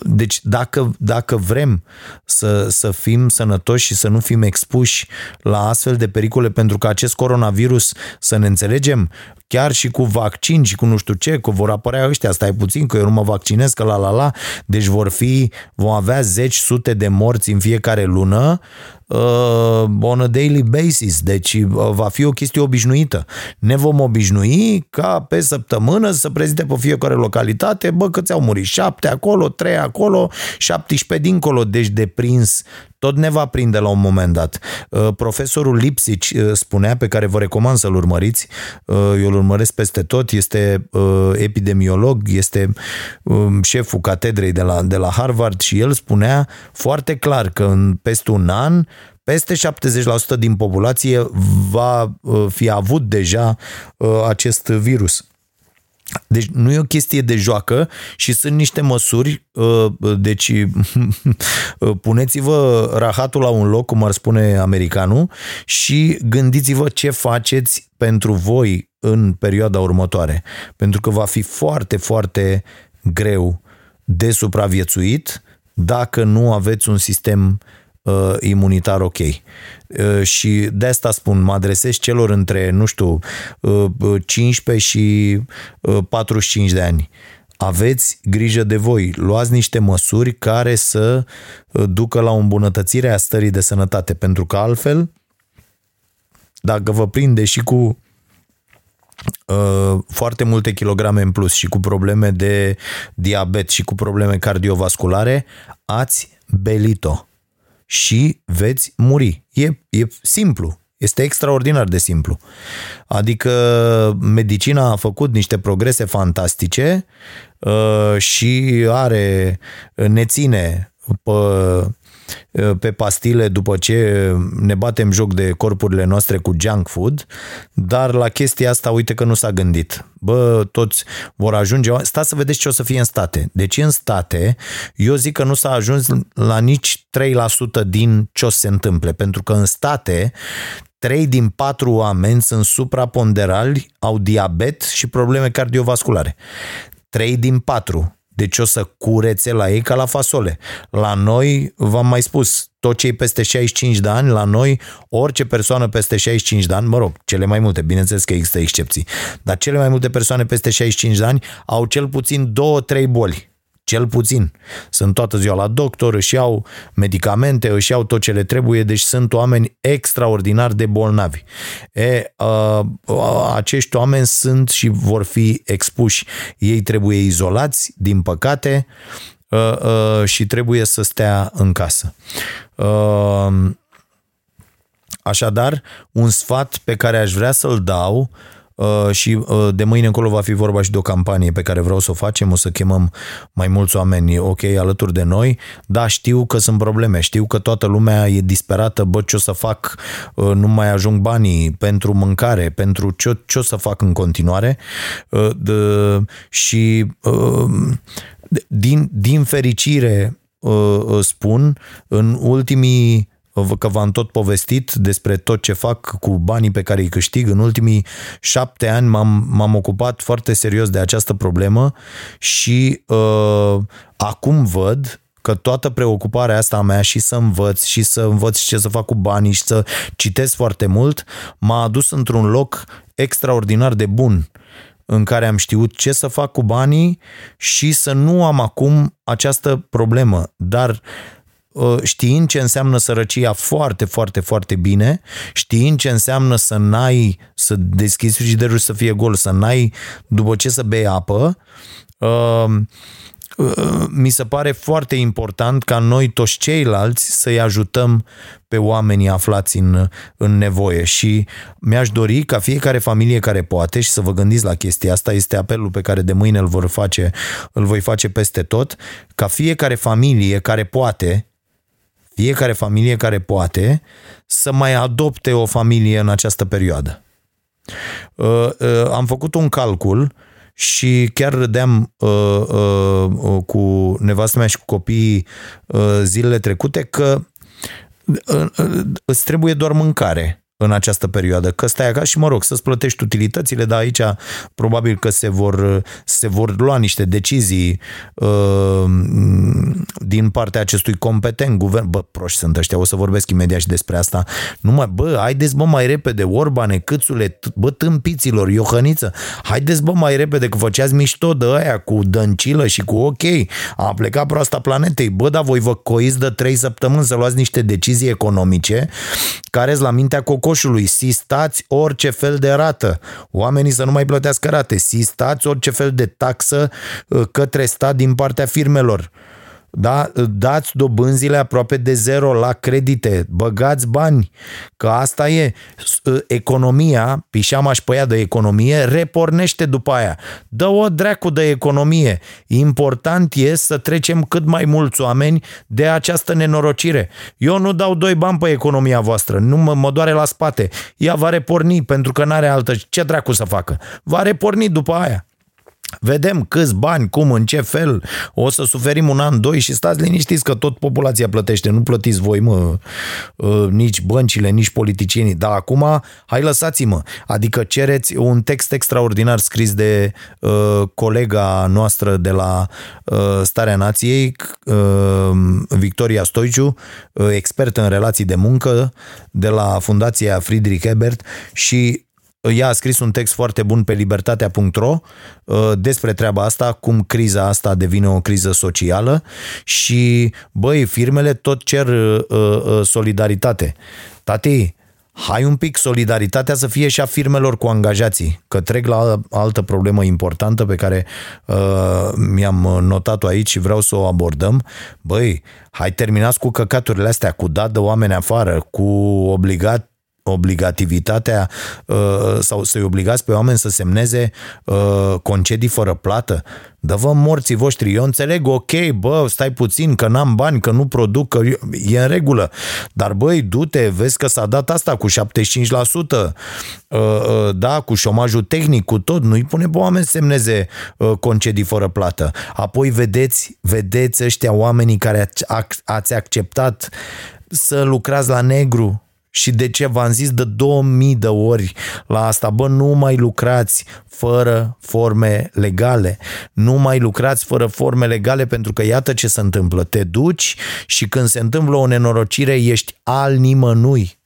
Deci dacă, dacă vrem să, să fim sănătoși și să nu fim expuși la astfel de pericole pentru că acest coronavirus, să ne înțelegem, chiar și cu vaccin și cu nu știu ce, că vor apărea ăștia, stai puțin, că eu nu mă vaccinez, că la la la, deci vor fi, vom avea zeci, sute de morți în fiecare lună, uh, on a daily basis, deci uh, va fi o chestie obișnuită. Ne vom obișnui ca pe săptămână să prezinte pe fiecare localitate, bă, că ți-au murit șapte acolo, trei acolo, 17 dincolo, deci de prins tot ne va prinde la un moment dat. Uh, profesorul Lipsic uh, spunea, pe care vă recomand să-l urmăriți, uh, eu îl urmăresc peste tot, este epidemiolog, este um, șeful catedrei de la, de la Harvard și el spunea foarte clar că în peste un an peste 70% din populație va fi avut deja acest virus. Deci nu e o chestie de joacă și sunt niște măsuri, uh, deci uh, puneți-vă rahatul la un loc, cum ar spune americanul, și gândiți-vă ce faceți pentru voi în perioada următoare. Pentru că va fi foarte, foarte greu de supraviețuit dacă nu aveți un sistem uh, imunitar ok. Uh, și de asta spun, mă adresez celor între, nu știu, uh, 15 și uh, 45 de ani. Aveți grijă de voi, luați niște măsuri care să uh, ducă la o îmbunătățire a stării de sănătate, pentru că altfel, dacă vă prinde și cu uh, foarte multe kilograme în plus și cu probleme de diabet și cu probleme cardiovasculare, ați belit-o și veți muri. E, e simplu. Este extraordinar de simplu. Adică medicina a făcut niște progrese fantastice uh, și are, ne ține pe Uh, pe pastile după ce ne batem joc de corpurile noastre cu junk food, dar la chestia asta uite că nu s-a gândit. Bă, toți vor ajunge, stați să vedeți ce o să fie în state. Deci în state, eu zic că nu s-a ajuns la nici 3% din ce o să se întâmple, pentru că în state 3 din 4 oameni sunt supraponderali, au diabet și probleme cardiovasculare. 3 din 4 deci o să curețe la ei ca la fasole. La noi, v-am mai spus, tot cei peste 65 de ani, la noi, orice persoană peste 65 de ani, mă rog, cele mai multe, bineînțeles că există excepții, dar cele mai multe persoane peste 65 de ani au cel puțin două, trei boli cel puțin. Sunt toată ziua la doctor, își iau medicamente, își iau tot ce le trebuie, deci sunt oameni extraordinar de bolnavi. E, a, a, acești oameni sunt și vor fi expuși. Ei trebuie izolați, din păcate, uh, uh, și trebuie să stea în casă. Uh, așadar, un sfat pe care aș vrea să-l dau Uh, și uh, de mâine încolo va fi vorba și de o campanie pe care vreau să o facem, o să chemăm mai mulți oameni, ok, alături de noi, da, știu că sunt probleme, știu că toată lumea e disperată, bă, ce o să fac, uh, nu mai ajung banii pentru mâncare, pentru ce, ce o să fac în continuare? De, și din, din fericire spun, în ultimii că v-am tot povestit despre tot ce fac cu banii pe care îi câștig. În ultimii șapte ani m-am, m-am ocupat foarte serios de această problemă și uh, acum văd că toată preocuparea asta a mea și să învăț și să învăț ce să fac cu banii și să citesc foarte mult m-a adus într-un loc extraordinar de bun în care am știut ce să fac cu banii și să nu am acum această problemă. Dar Uh, știind ce înseamnă sărăcia foarte, foarte, foarte bine, știind ce înseamnă să n-ai, să deschizi frigiderul să fie gol, să n-ai după ce să bei apă, uh, uh, mi se pare foarte important ca noi toți ceilalți să-i ajutăm pe oamenii aflați în, în nevoie. Și mi-aș dori ca fiecare familie care poate și să vă gândiți la chestia asta, este apelul pe care de mâine îl, vor face, îl voi face peste tot, ca fiecare familie care poate fiecare familie care poate să mai adopte o familie în această perioadă. Uh, uh, am făcut un calcul și chiar râdeam uh, cu nevastă mea și cu copiii zilele trecute că îți trebuie doar mâncare în această perioadă, că stai acasă și mă rog să-ți plătești utilitățile, dar aici probabil că se vor, se vor lua niște decizii uh, din partea acestui competent guvern. Bă, proști sunt ăștia, o să vorbesc imediat și despre asta. Nu mai, bă, haideți bă mai repede, Orbane, Câțule, bă, tâmpiților, Iohăniță, haideți bă mai repede că făceați mișto de aia cu dăncilă și cu ok, a plecat proasta planetei, bă, dar voi vă coiți de trei săptămâni să luați niște decizii economice care la mintea coco coșului, sistați orice fel de rată, oamenii să nu mai plătească rate, sistați orice fel de taxă uh, către stat din partea firmelor. Da? Dați dobânzile aproape de zero la credite, băgați bani, că asta e. Economia, pișama și păia de economie, repornește după aia. Dă o dracu de economie. Important e să trecem cât mai mulți oameni de această nenorocire. Eu nu dau doi bani pe economia voastră, nu mă, mă doare la spate. Ea va reporni pentru că n-are altă. Ce dracu să facă? Va reporni după aia. Vedem câți bani, cum, în ce fel, o să suferim un an, doi și stați liniștiți că tot populația plătește, nu plătiți voi, mă, ă, nici băncile, nici politicienii. Dar acum, hai lăsați-mă, adică cereți un text extraordinar scris de uh, colega noastră de la uh, Starea Nației, uh, Victoria Stoiciu, uh, expert în relații de muncă de la Fundația Friedrich Ebert și ea a scris un text foarte bun pe libertatea.ro uh, despre treaba asta, cum criza asta devine o criză socială și, băi, firmele tot cer uh, uh, solidaritate. Tati, hai un pic solidaritatea să fie și a firmelor cu angajații, că trec la altă problemă importantă pe care uh, mi-am notat-o aici și vreau să o abordăm. Băi, hai terminați cu căcaturile astea, cu dat de oameni afară, cu obligat obligativitatea uh, sau să-i obligați pe oameni să semneze uh, concedii fără plată. Dă vă morții voștri, eu înțeleg, ok, bă, stai puțin, că n-am bani, că nu produc, că e în regulă. Dar băi, du-te, vezi că s-a dat asta cu 75%, uh, da, cu șomajul tehnic, cu tot, nu-i pune pe oameni să semneze concedii fără plată. Apoi vedeți, vedeți ăștia oamenii care ați acceptat să lucrați la negru, și de ce v-am zis de 2000 de ori la asta, bă, nu mai lucrați fără forme legale. Nu mai lucrați fără forme legale pentru că iată ce se întâmplă. Te duci și când se întâmplă o nenorocire ești al nimănui.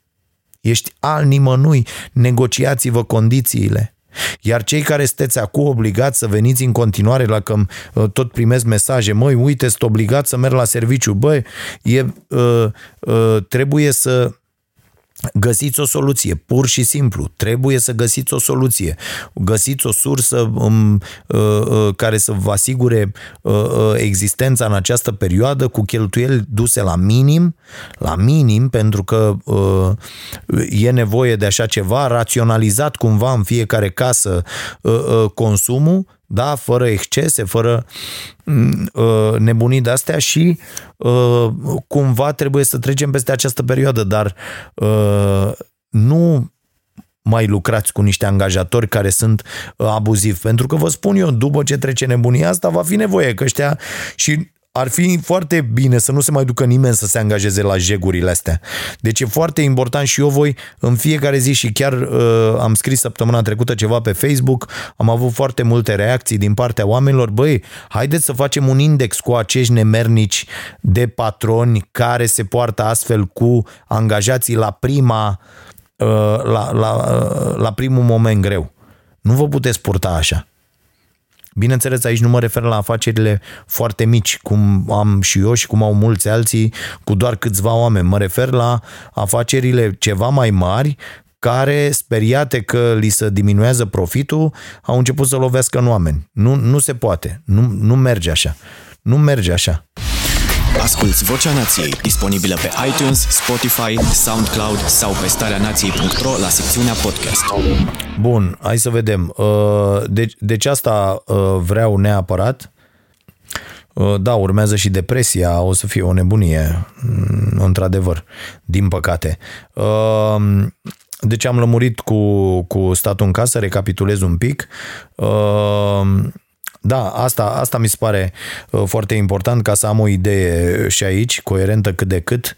Ești al nimănui. Negociați-vă condițiile. Iar cei care sunteți acum obligați să veniți în continuare la că uh, tot primesc mesaje, măi, uite, sunt obligat să merg la serviciu, băi, e, uh, uh, trebuie să Găsiți o soluție, pur și simplu. Trebuie să găsiți o soluție. Găsiți o sursă um, uh, uh, care să vă asigure uh, uh, existența în această perioadă cu cheltuieli duse la minim, la minim, pentru că uh, e nevoie de așa ceva, raționalizat cumva în fiecare casă uh, uh, consumul, da, fără excese, fără uh, nebunii de astea și uh, cumva trebuie să trecem peste această perioadă, dar uh, nu mai lucrați cu niște angajatori care sunt uh, abuzivi. Pentru că vă spun eu, după ce trece nebunia asta, va fi nevoie că ăștia și ar fi foarte bine să nu se mai ducă nimeni să se angajeze la jegurile astea. Deci e foarte important și eu voi în fiecare zi și chiar uh, am scris săptămâna trecută ceva pe Facebook, am avut foarte multe reacții din partea oamenilor, băi, haideți să facem un index cu acești nemernici de patroni care se poartă astfel cu angajații la prima uh, la, la, uh, la primul moment greu. Nu vă puteți purta așa. Bineînțeles, aici nu mă refer la afacerile foarte mici, cum am și eu și cum au mulți alții, cu doar câțiva oameni. Mă refer la afacerile ceva mai mari, care, speriate că li se diminuează profitul, au început să lovească în oameni. Nu, nu se poate. Nu, nu merge așa. Nu merge așa. Asculți Vocea Nației, disponibilă pe iTunes, Spotify, SoundCloud sau pe starea nației.ro la secțiunea podcast. Bun, hai să vedem. Uh, deci, deci asta uh, vreau neapărat. Uh, da, urmează și depresia, o să fie o nebunie, mm, într-adevăr, din păcate. Deci am lămurit cu, cu statul în casă, recapitulez un pic. Da, asta, asta mi se pare uh, foarte important ca să am o idee și aici, coerentă cât de cât.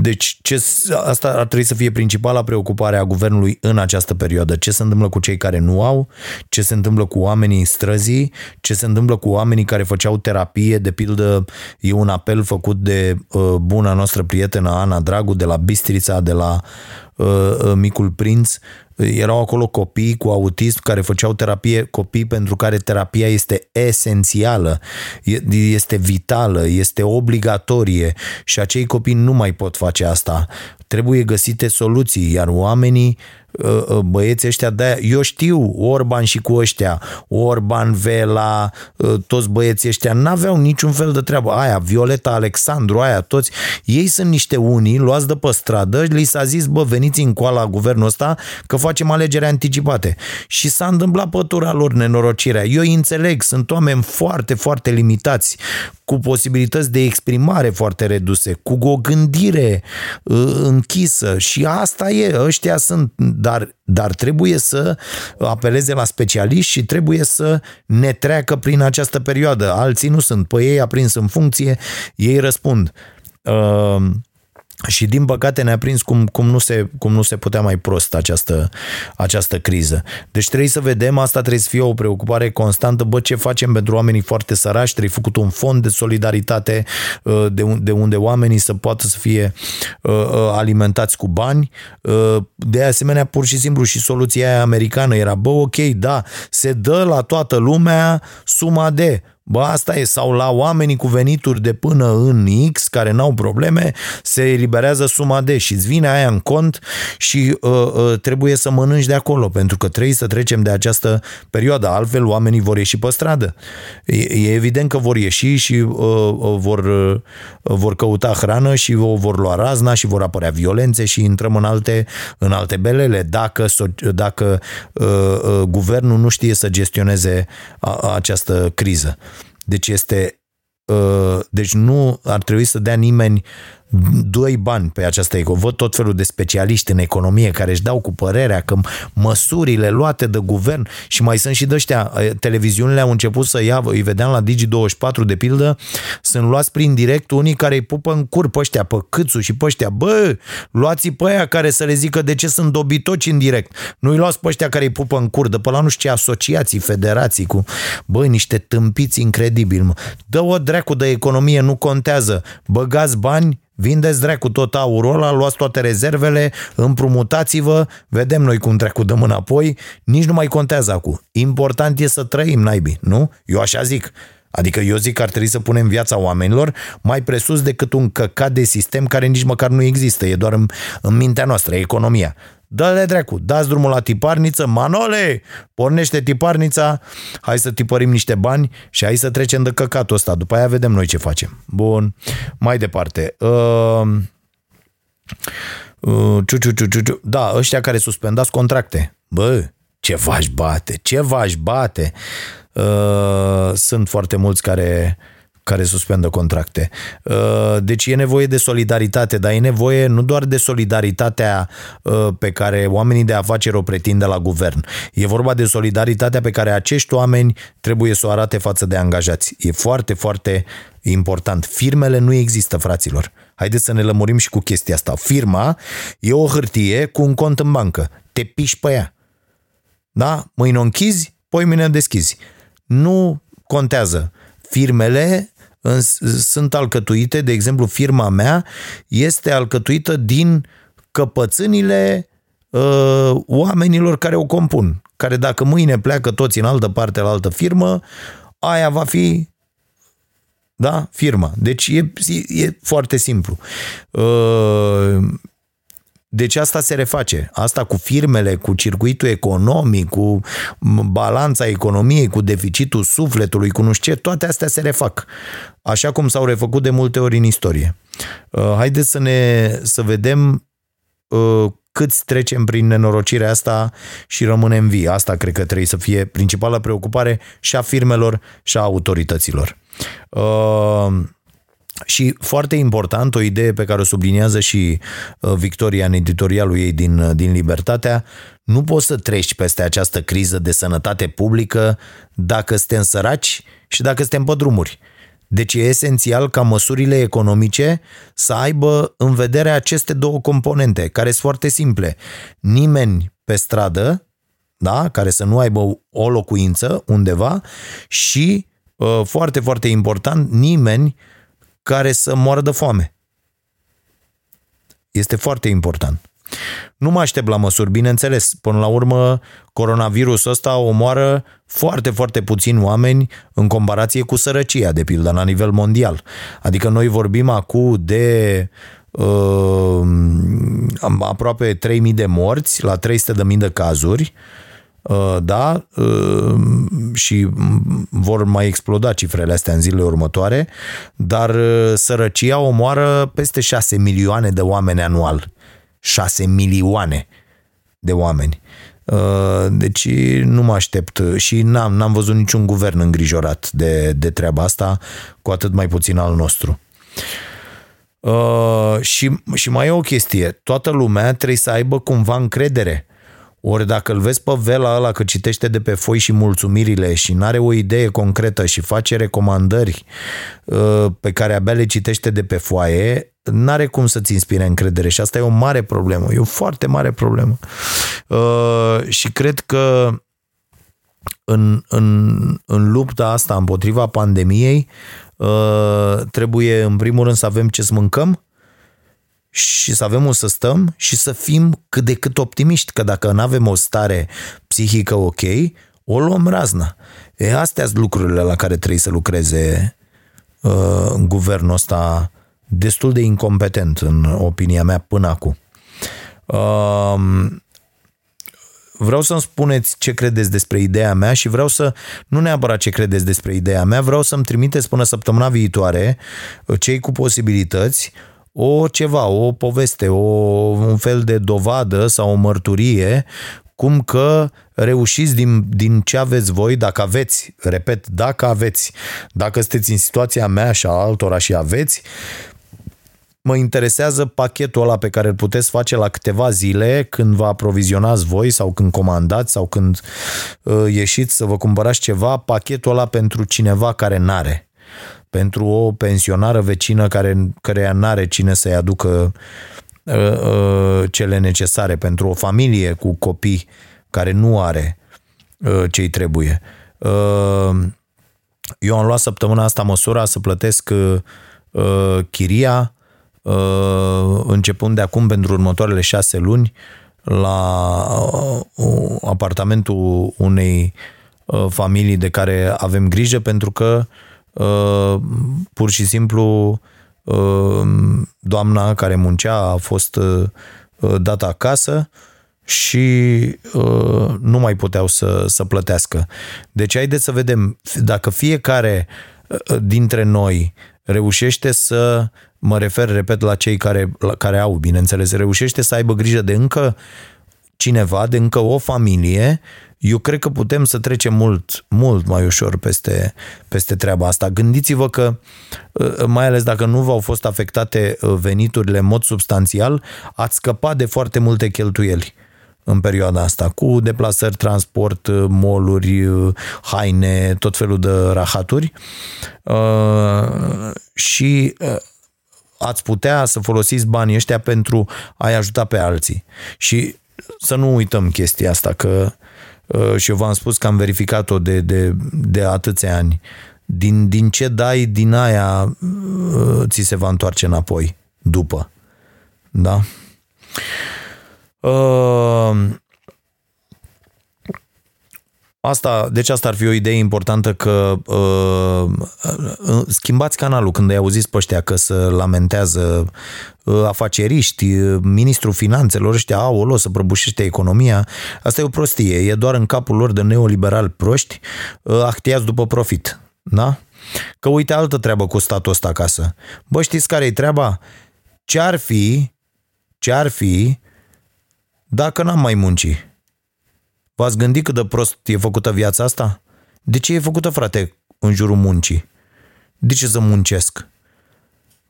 Deci ce, asta ar trebui să fie principala preocupare a guvernului în această perioadă. Ce se întâmplă cu cei care nu au, ce se întâmplă cu oamenii străzii, ce se întâmplă cu oamenii care făceau terapie, de pildă e un apel făcut de uh, buna noastră prietenă Ana Dragu de la Bistrița, de la uh, uh Micul Prinț, erau acolo copii cu autism care făceau terapie, copii pentru care terapia este esențială, este vitală, este obligatorie. Și acei copii nu mai pot face asta. Trebuie găsite soluții, iar oamenii Uh, uh, băieții ăștia de Eu știu, Orban și cu ăștia, Orban, Vela, uh, toți băieții ăștia n-aveau niciun fel de treabă. Aia, Violeta Alexandru, aia, toți. Ei sunt niște unii, luați de pe stradă, li s-a zis, bă, veniți în coala guvernul ăsta că facem alegeri anticipate. Și s-a întâmplat pătura lor, nenorocirea. Eu îi înțeleg, sunt oameni foarte, foarte limitați, cu posibilități de exprimare foarte reduse, cu o gândire închisă și asta e, ăștia sunt dar, dar trebuie să apeleze la specialiști și trebuie să ne treacă prin această perioadă. Alții nu sunt. Pe ei a prins în funcție, ei răspund. Uh, și din păcate ne-a prins cum, cum, nu se, cum nu se putea mai prost această, această criză. Deci trebuie să vedem, asta trebuie să fie o preocupare constantă, bă, ce facem pentru oamenii foarte sărași, trebuie făcut un fond de solidaritate uh, de, de unde oamenii să poată să fie uh, uh, alimentați cu bani. De asemenea, pur și simplu și soluția aia americană era, bă, ok, da, se dă la toată lumea suma de Bă, asta e, sau la oamenii cu venituri de până în X, care n-au probleme, se eliberează suma de și îți vine aia în cont și uh, uh, trebuie să mănânci de acolo, pentru că trebuie să trecem de această perioadă, altfel oamenii vor ieși pe stradă. E, e evident că vor ieși și uh, uh vor, uh, vor căuta hrană și o vor lua razna și vor apărea violențe și intrăm în alte, în alte belele dacă, dacă uh, uh, guvernul nu știe să gestioneze a, această criză. Deci este uh, deci nu ar trebui să dea nimeni doi bani pe această eco. Văd tot felul de specialiști în economie care își dau cu părerea că măsurile luate de guvern și mai sunt și de ăștia, televiziunile au început să ia, îi vedeam la Digi24 de pildă, sunt luați prin direct unii care îi pupă în cur pe ăștia, pe câțu și pe ăștia. Bă, luați pe aia care să le zică de ce sunt dobitoci în direct. Nu-i luați pe ăștia care îi pupă în cur, de pe la nu știu ce asociații, federații cu, bă, niște tâmpiți incredibili. Dă-o dracu de economie, nu contează. Băgați bani, Vindeți dracu tot aurul ăla, luați toate rezervele, împrumutați-vă, vedem noi cum dracu dăm înapoi, nici nu mai contează acum. Important e să trăim, naibii, nu? Eu așa zic. Adică eu zic că ar trebui să punem viața oamenilor mai presus decât un căcat de sistem care nici măcar nu există, e doar în, în mintea noastră, e economia. Dă-le dracu, dați drumul la tiparniță, Manole, pornește tiparnița, hai să tipărim niște bani și hai să trecem de căcatul ăsta, după aia vedem noi ce facem. Bun, mai departe. Uh, uh, ciu, ciu, ciu, ciu, ciu. Da, ăștia care suspendați contracte. Bă, ce v-aș bate, ce v-aș bate. Uh, sunt foarte mulți care care suspendă contracte. Uh, deci e nevoie de solidaritate, dar e nevoie nu doar de solidaritatea uh, pe care oamenii de afaceri o pretind de la guvern. E vorba de solidaritatea pe care acești oameni trebuie să o arate față de angajați. E foarte, foarte important. Firmele nu există, fraților. Haideți să ne lămurim și cu chestia asta. Firma e o hârtie cu un cont în bancă. Te piși pe ea. Da? Mâine o închizi, poi mâine o deschizi. Nu contează. Firmele sunt alcătuite, de exemplu, firma mea este alcătuită din căpățânile uh, oamenilor care o compun, care dacă mâine pleacă toți în altă parte la altă firmă, aia va fi da? Firma. Deci e, e foarte simplu. Uh, deci asta se reface. Asta cu firmele, cu circuitul economic, cu balanța economiei, cu deficitul sufletului, cu nu știu ce, toate astea se refac. Așa cum s-au refăcut de multe ori în istorie. Uh, haideți să ne să vedem uh, câți trecem prin nenorocirea asta și rămânem vii. Asta cred că trebuie să fie principala preocupare și a firmelor și a autorităților. Uh, și foarte important, o idee pe care o subliniază și uh, Victoria în editorialul ei din, uh, din Libertatea, nu poți să treci peste această criză de sănătate publică dacă suntem săraci și dacă suntem pe drumuri. Deci e esențial ca măsurile economice să aibă în vedere aceste două componente, care sunt foarte simple. Nimeni pe stradă, da, care să nu aibă o locuință undeva și, uh, foarte, foarte important, nimeni care să moară de foame. Este foarte important. Nu mă aștept la măsuri, bineînțeles. Până la urmă, coronavirusul ăsta omoară foarte, foarte puțini oameni în comparație cu sărăcia, de pildă, la nivel mondial. Adică noi vorbim acum de uh, aproape 3.000 de morți la 300.000 de cazuri, Uh, da, uh, și vor mai exploda cifrele astea în zilele următoare, dar uh, sărăcia omoară peste 6 milioane de oameni anual. 6 milioane de oameni. Deci nu mă aștept și n-am, n-am văzut niciun guvern îngrijorat de, de treaba asta, cu atât mai puțin al nostru. Uh, și, și mai e o chestie, toată lumea trebuie să aibă cumva încredere ori dacă îl vezi pe vela ăla că citește de pe foi și mulțumirile și nu are o idee concretă și face recomandări uh, pe care abia le citește de pe foaie, n-are cum să-ți inspire încredere și asta e o mare problemă, e o foarte mare problemă. Uh, și cred că în, în, în lupta asta împotriva pandemiei uh, trebuie în primul rând să avem ce să mâncăm, și să avem un să stăm și să fim cât de cât optimiști, că dacă nu avem o stare psihică ok, o luăm razna. E, astea sunt lucrurile la care trebuie să lucreze uh, guvernul ăsta destul de incompetent, în opinia mea, până acum. Uh, vreau să-mi spuneți ce credeți despre ideea mea și vreau să, nu neapărat ce credeți despre ideea mea, vreau să-mi trimiteți până săptămâna viitoare cei cu posibilități o ceva, o poveste, o, un fel de dovadă sau o mărturie cum că reușiți din, din ce aveți voi, dacă aveți, repet, dacă aveți, dacă sunteți în situația mea și a altora și aveți, mă interesează pachetul ăla pe care îl puteți face la câteva zile când vă aprovizionați voi sau când comandați sau când uh, ieșiți să vă cumpărați ceva, pachetul ăla pentru cineva care n-are pentru o pensionară vecină care, care n-are cine să-i aducă uh, uh, cele necesare, pentru o familie cu copii care nu are uh, ce-i trebuie. Uh, eu am luat săptămâna asta măsura să plătesc uh, uh chiria uh, începând de acum pentru următoarele șase luni la uh, apartamentul unei uh, familii de care avem grijă pentru că uh, uh, pur și simplu uh, doamna care muncea a fost uh, dată acasă și uh, nu mai puteau să, să plătească. Deci haideți să vedem dacă fiecare uh, dintre noi reușește să, mă refer, repet, la cei care, la care au, bineînțeles, reușește să aibă grijă de încă cineva, de încă o familie, eu cred că putem să trecem mult, mult mai ușor peste, peste treaba asta. Gândiți-vă că, uh, mai ales dacă nu v-au fost afectate uh, veniturile în mod substanțial, ați scăpat de foarte multe cheltuieli în perioada asta, cu deplasări, transport, uh, moluri, haine, tot felul de rahaturi și ați putea să folosiți banii ăștia pentru a-i ajuta pe alții. Și să nu uităm chestia asta, că uh, și eu v-am spus că am verificat-o de, de, de atâția ani. Din, din ce dai, din aia uh, ți se va întoarce înapoi după. Da? Uh, Asta, deci asta ar fi o idee importantă că uh, uh, schimbați canalul când ai auzit pe ăștia că se lamentează uh, afaceriști, uh, ministrul finanțelor ăștia, au o să prăbușește economia. Asta e o prostie, e doar în capul lor de neoliberal proști, uh, actiați după profit. Da? Că uite altă treabă cu statul ăsta acasă. Bă, știți care e treaba? Ce-ar fi, ce-ar fi dacă n-am mai muncit? V-ați gândit cât de prost e făcută viața asta? De ce e făcută, frate, în jurul muncii? De ce să muncesc?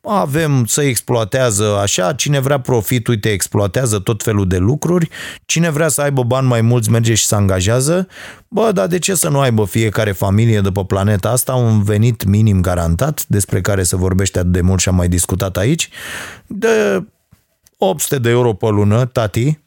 Avem să exploatează așa, cine vrea profit, uite, exploatează tot felul de lucruri, cine vrea să aibă bani mai mulți, merge și se angajează. Bă, dar de ce să nu aibă fiecare familie de pe planeta asta un venit minim garantat, despre care se vorbește atât de mult și am mai discutat aici, de 800 de euro pe lună, tati,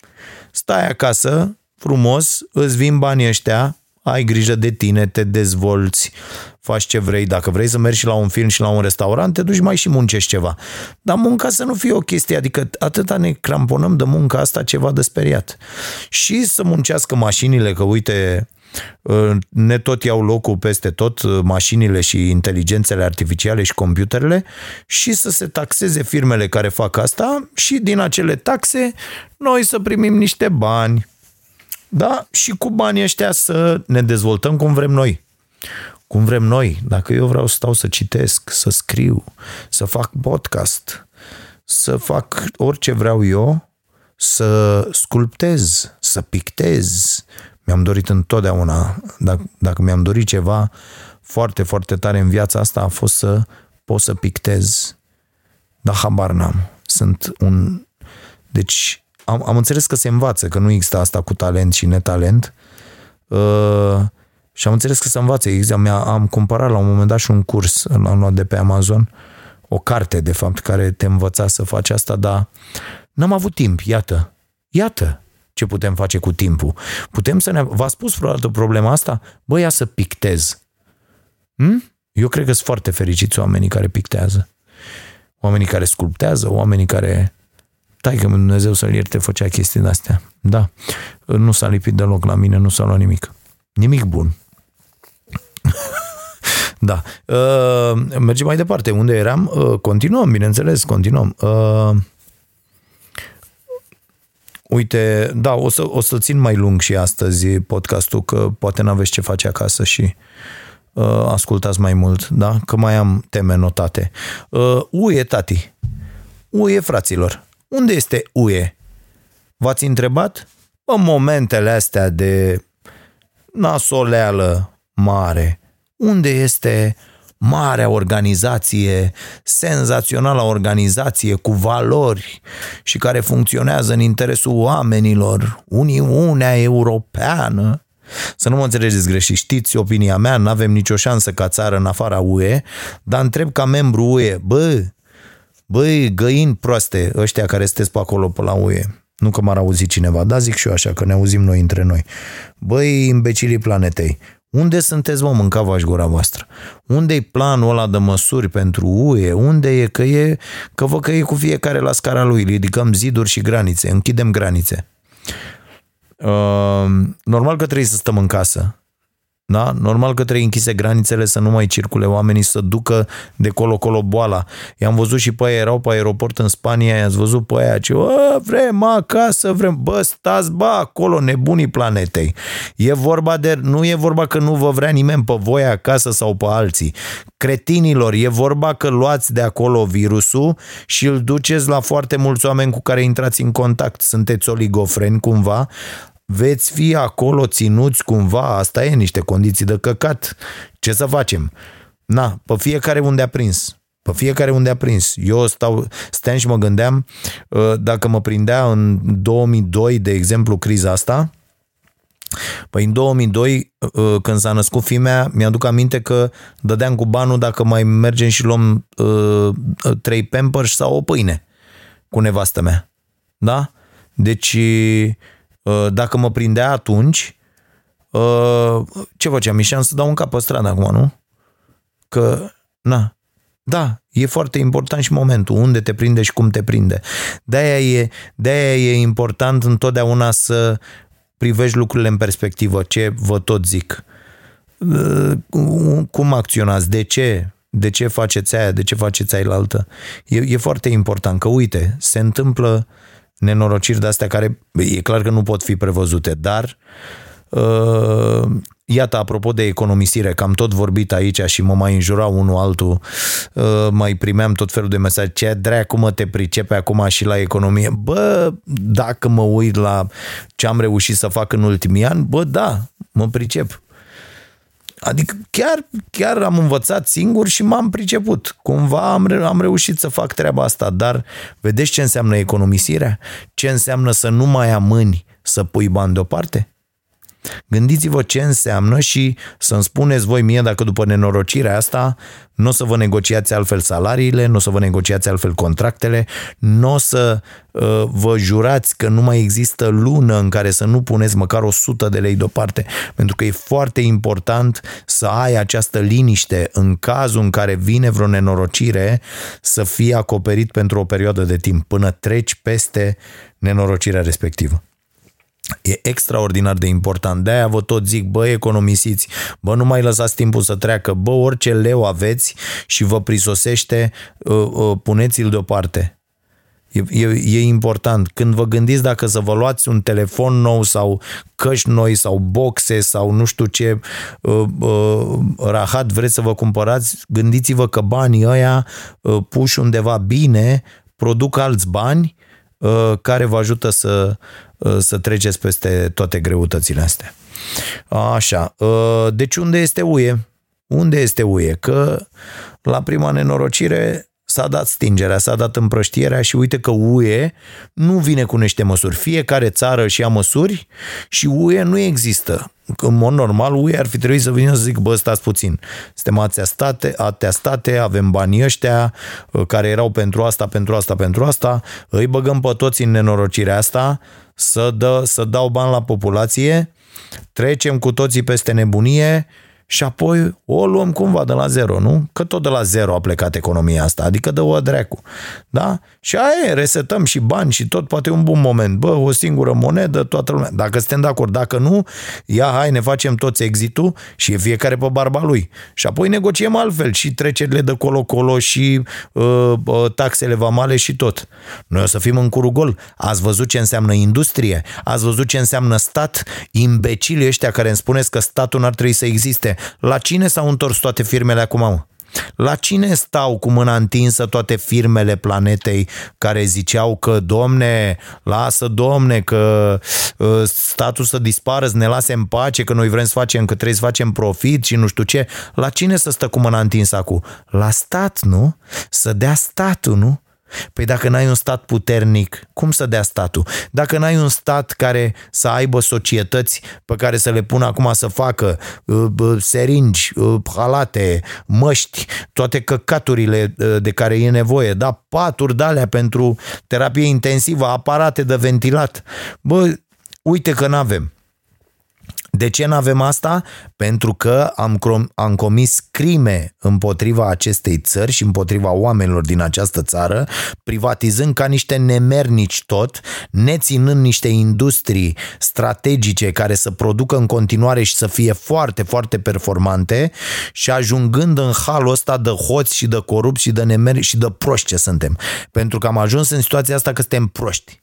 stai acasă, frumos, îți vin banii ăștia, ai grijă de tine, te dezvolți, faci ce vrei. Dacă vrei să mergi și la un film și la un restaurant, te duci mai și muncești ceva. Dar munca să nu fie o chestie, adică atâta ne cramponăm de munca asta ceva de speriat. Și să muncească mașinile, că uite, ne tot iau locul peste tot mașinile și inteligențele artificiale și computerele și să se taxeze firmele care fac asta și din acele taxe noi să primim niște bani da? Și cu banii ăștia să ne dezvoltăm cum vrem noi. Cum vrem noi. Dacă eu vreau să stau să citesc, să scriu, să fac podcast, să fac orice vreau eu, să sculptez, să pictez. Mi-am dorit întotdeauna, dacă, dacă mi-am dorit ceva foarte, foarte tare în viața asta, a fost să pot să pictez. Dar habar n-am. Sunt un... Deci am, am înțeles că se învață, că nu există asta cu talent și netalent. Uh, și am înțeles că se învață. Exact, am cumpărat la un moment dat și un curs, l-am luat de pe Amazon, o carte, de fapt, care te învăța să faci asta, dar n-am avut timp, iată. Iată ce putem face cu timpul. Putem să ne... V-a spus vreodată problema asta? Bă, ia să pictez. Hm? Eu cred că sunt foarte fericiți oamenii care pictează. Oamenii care sculptează, oamenii care Tai că Dumnezeu să-l ierte făcea chestii de-astea. Da. Nu s-a lipit deloc la mine, nu s-a luat nimic. Nimic bun. da. Uh, mergem mai departe. Unde eram? Uh, continuăm, bineînțeles, continuăm. Uh, uite, da, o să, o să țin mai lung și astăzi podcastul, că poate n-aveți ce face acasă și uh, ascultați mai mult, da? Că mai am teme notate. Uh, uie, tati. Uie, fraților. Unde este UE? V-ați întrebat? În momentele astea de nasoleală mare, unde este marea organizație, senzațională organizație cu valori și care funcționează în interesul oamenilor, Uniunea Europeană, să nu mă înțelegeți greșit, știți opinia mea, nu avem nicio șansă ca țară în afara UE, dar întreb ca membru UE, bă, Băi, găini proaste, ăștia care sunteți pe acolo pe la UE. Nu că m-ar auzi cineva, dar zic și eu așa, că ne auzim noi între noi. Băi, imbecilii planetei, unde sunteți, mă, mâncavași gura voastră? Unde-i planul ăla de măsuri pentru UE? Unde e? Că e, că vă că e cu fiecare la scara lui. Ridicăm ziduri și granițe, închidem granițe. Uh, normal că trebuie să stăm în casă. Da? Normal că trebuie închise granițele să nu mai circule oamenii, să ducă de colo-colo boala. I-am văzut și pe aia, erau pe aeroport în Spania, i-ați văzut pe aia ce, vrem acasă, vrem, bă, stați, bă, acolo, nebunii planetei. E vorba de, nu e vorba că nu vă vrea nimeni pe voi acasă sau pe alții. Cretinilor, e vorba că luați de acolo virusul și îl duceți la foarte mulți oameni cu care intrați în contact. Sunteți oligofreni cumva, veți fi acolo ținuți cumva, asta e niște condiții de căcat. Ce să facem? Na, pe fiecare unde a prins. Pe fiecare unde a prins. Eu stau, steam și mă gândeam uh, dacă mă prindea în 2002, de exemplu, criza asta, Păi în 2002, uh, când s-a născut fimea, mi-aduc aminte că dădeam cu banul dacă mai mergem și luăm uh, trei pampers sau o pâine cu nevastă mea. Da? Deci Uh, dacă mă prindea atunci, uh, ce făceam? Ieșeam să dau un cap pe stradă acum, nu? Că, na, da, e foarte important și momentul, unde te prinde și cum te prinde. De-aia e, de-aia e important întotdeauna să privești lucrurile în perspectivă, ce vă tot zic. Uh, cum acționați? De ce? De ce faceți aia? De ce faceți aia la altă? E, e foarte important că, uite, se întâmplă uh, nenorociri de astea care e clar că nu pot fi prevăzute, dar uh, Iată, apropo de economisire, că am tot vorbit aici și mă mai înjura unul altul, uh, mai primeam tot felul de mesaje, ce dracu mă te pricepe acum și la economie? Bă, dacă mă uit la ce am reușit să fac în ultimii ani, bă, da, mă pricep. Adică chiar, chiar am învățat singur și m-am priceput. Cumva am, am reușit să fac treaba asta, dar vedeți ce înseamnă economisirea? Ce înseamnă să nu mai amâni să pui bani deoparte? Gândiți-vă ce înseamnă și să-mi spuneți voi mie dacă după nenorocirea asta nu o să vă negociați altfel salariile, nu o să vă negociați altfel contractele, nu o să uh, vă jurați că nu mai există lună în care să nu puneți măcar 100 de lei deoparte, pentru că e foarte important să ai această liniște în cazul în care vine vreo nenorocire să fie acoperit pentru o perioadă de timp, până treci peste nenorocirea respectivă. E extraordinar de important. De-aia vă tot zic, bă, economisiți, bă, nu mai lăsați timpul să treacă, bă, orice leu aveți și vă prisosește, uh, uh, puneți-l deoparte. E, e, e important. Când vă gândiți dacă să vă luați un telefon nou sau căști noi sau boxe sau nu știu ce uh, uh, rahat vreți să vă cumpărați, gândiți-vă că banii ăia uh, puși undeva bine produc alți bani uh, care vă ajută să Uh, să treceți peste toate greutățile astea. Așa, uh, deci unde este UE? Unde este UE? Că la prima nenorocire s-a dat stingerea, s-a dat împrăștierea și uite că UE nu vine cu niște măsuri. Fiecare țară și ia măsuri și UE nu există. În mod normal, UE ar fi trebuit să vină să zic, bă, stați puțin, suntem atea state, atea state, avem banii ăștia uh, care erau pentru asta, pentru asta, pentru asta, îi băgăm pe toți în nenorocirea asta, să, dă, să dau bani la populație, trecem cu toții peste nebunie și apoi o luăm cumva de la zero, nu? Că tot de la zero a plecat economia asta, adică de o dracu. Da? Și aia resetăm și bani și tot, poate un bun moment. Bă, o singură monedă, toată lumea. Dacă suntem de acord, dacă nu, ia hai, ne facem toți exitul și e fiecare pe barba lui. Și apoi negociem altfel și trecerile de colo-colo și uh, uh, taxele vamale și tot. Noi o să fim în curul gol. Ați văzut ce înseamnă industrie? Ați văzut ce înseamnă stat? Imbecilii ăștia care îmi spuneți că statul n-ar trebui să existe. La cine s-au întors toate firmele acum, mă? La cine stau cu mâna întinsă toate firmele planetei care ziceau că, domne, lasă, domne, că uh, statul să dispară, să ne lase în pace, că noi vrem să facem, că trebuie să facem profit și nu știu ce. La cine să stă cu mâna întinsă acum? La stat, nu? Să dea statul, nu? Păi dacă n-ai un stat puternic, cum să dea statul? Dacă n-ai un stat care să aibă societăți pe care să le pună acum să facă uh, seringi, uh, halate, măști, toate căcaturile uh, de care e nevoie, da, paturi de alea pentru terapie intensivă, aparate de ventilat. Bă, uite că n-avem. De ce nu avem asta? Pentru că am, am comis crime împotriva acestei țări și împotriva oamenilor din această țară, privatizând ca niște nemernici tot, neținând niște industrii strategice care să producă în continuare și să fie foarte, foarte performante și ajungând în halul ăsta de hoți și de corupți și de nemeri și de proști ce suntem. Pentru că am ajuns în situația asta că suntem proști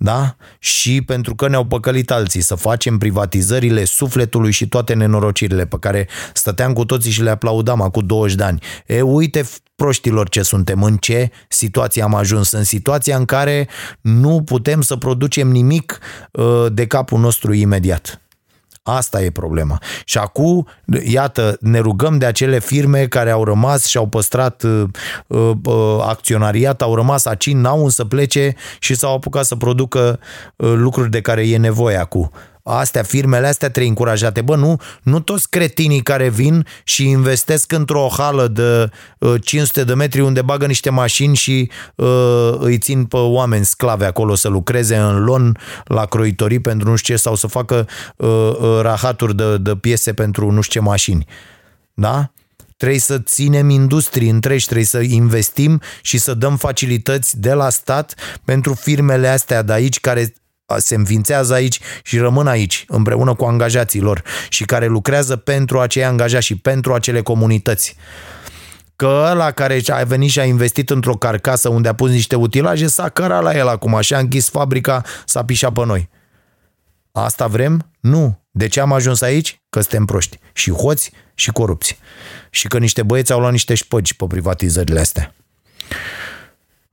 da? Și pentru că ne-au păcălit alții să facem privatizările sufletului și toate nenorocirile pe care stăteam cu toții și le aplaudam acum 20 de ani. E, uite proștilor ce suntem, în ce situație am ajuns, în situația în care nu putem să producem nimic uh, de capul nostru imediat. Asta e problema. Și acum, iată, ne rugăm de acele firme care au rămas și au păstrat uh, uh, uh acționariat, au rămas aici, n-au să plece și s-au apucat să producă uh, lucruri de care e nevoie acum astea, firmele astea trebuie încurajate. Bă, nu, nu toți cretinii care vin și investesc într-o hală de 500 uh, de metri unde bagă niște mașini și uh, îi țin pe oameni sclave acolo să lucreze în lon la croitorii pentru nu știu ce sau să facă uh, uh, rahaturi de, de piese pentru nu știu ce mașini. Da? trebuie să ținem industrii întregi, trebuie să investim și să dăm facilități de la stat pentru firmele astea de aici care se înființează aici și rămân aici împreună cu angajații lor și care lucrează pentru acei angajați și pentru acele comunități. Că ăla care a venit și a investit într-o carcasă unde a pus niște utilaje s-a cărat la el acum și a închis fabrica, s-a pișat pe noi. Asta vrem? Nu. De ce am ajuns aici? Că suntem proști. Și hoți și corupți. Și că niște băieți au luat niște șpăgi pe privatizările astea.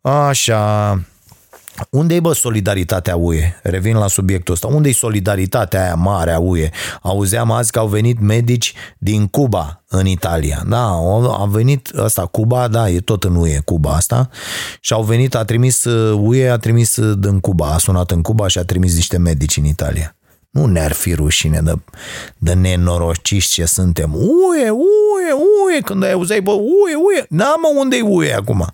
Așa. Unde e, bă, solidaritatea UE? Revin la subiectul ăsta. Unde e solidaritatea aia mare a UE? Auzeam azi că au venit medici din Cuba în Italia. Da, a venit ăsta, Cuba, da, e tot în UE, Cuba asta. Și au venit, a trimis, UE a trimis din Cuba, a sunat în Cuba și a trimis niște medici în Italia. Nu ne-ar fi rușine de, de nenorociști ce suntem. Ue, ue, ue, când ai auzit, bă, ue, ue. Da, mă, unde e ue acum?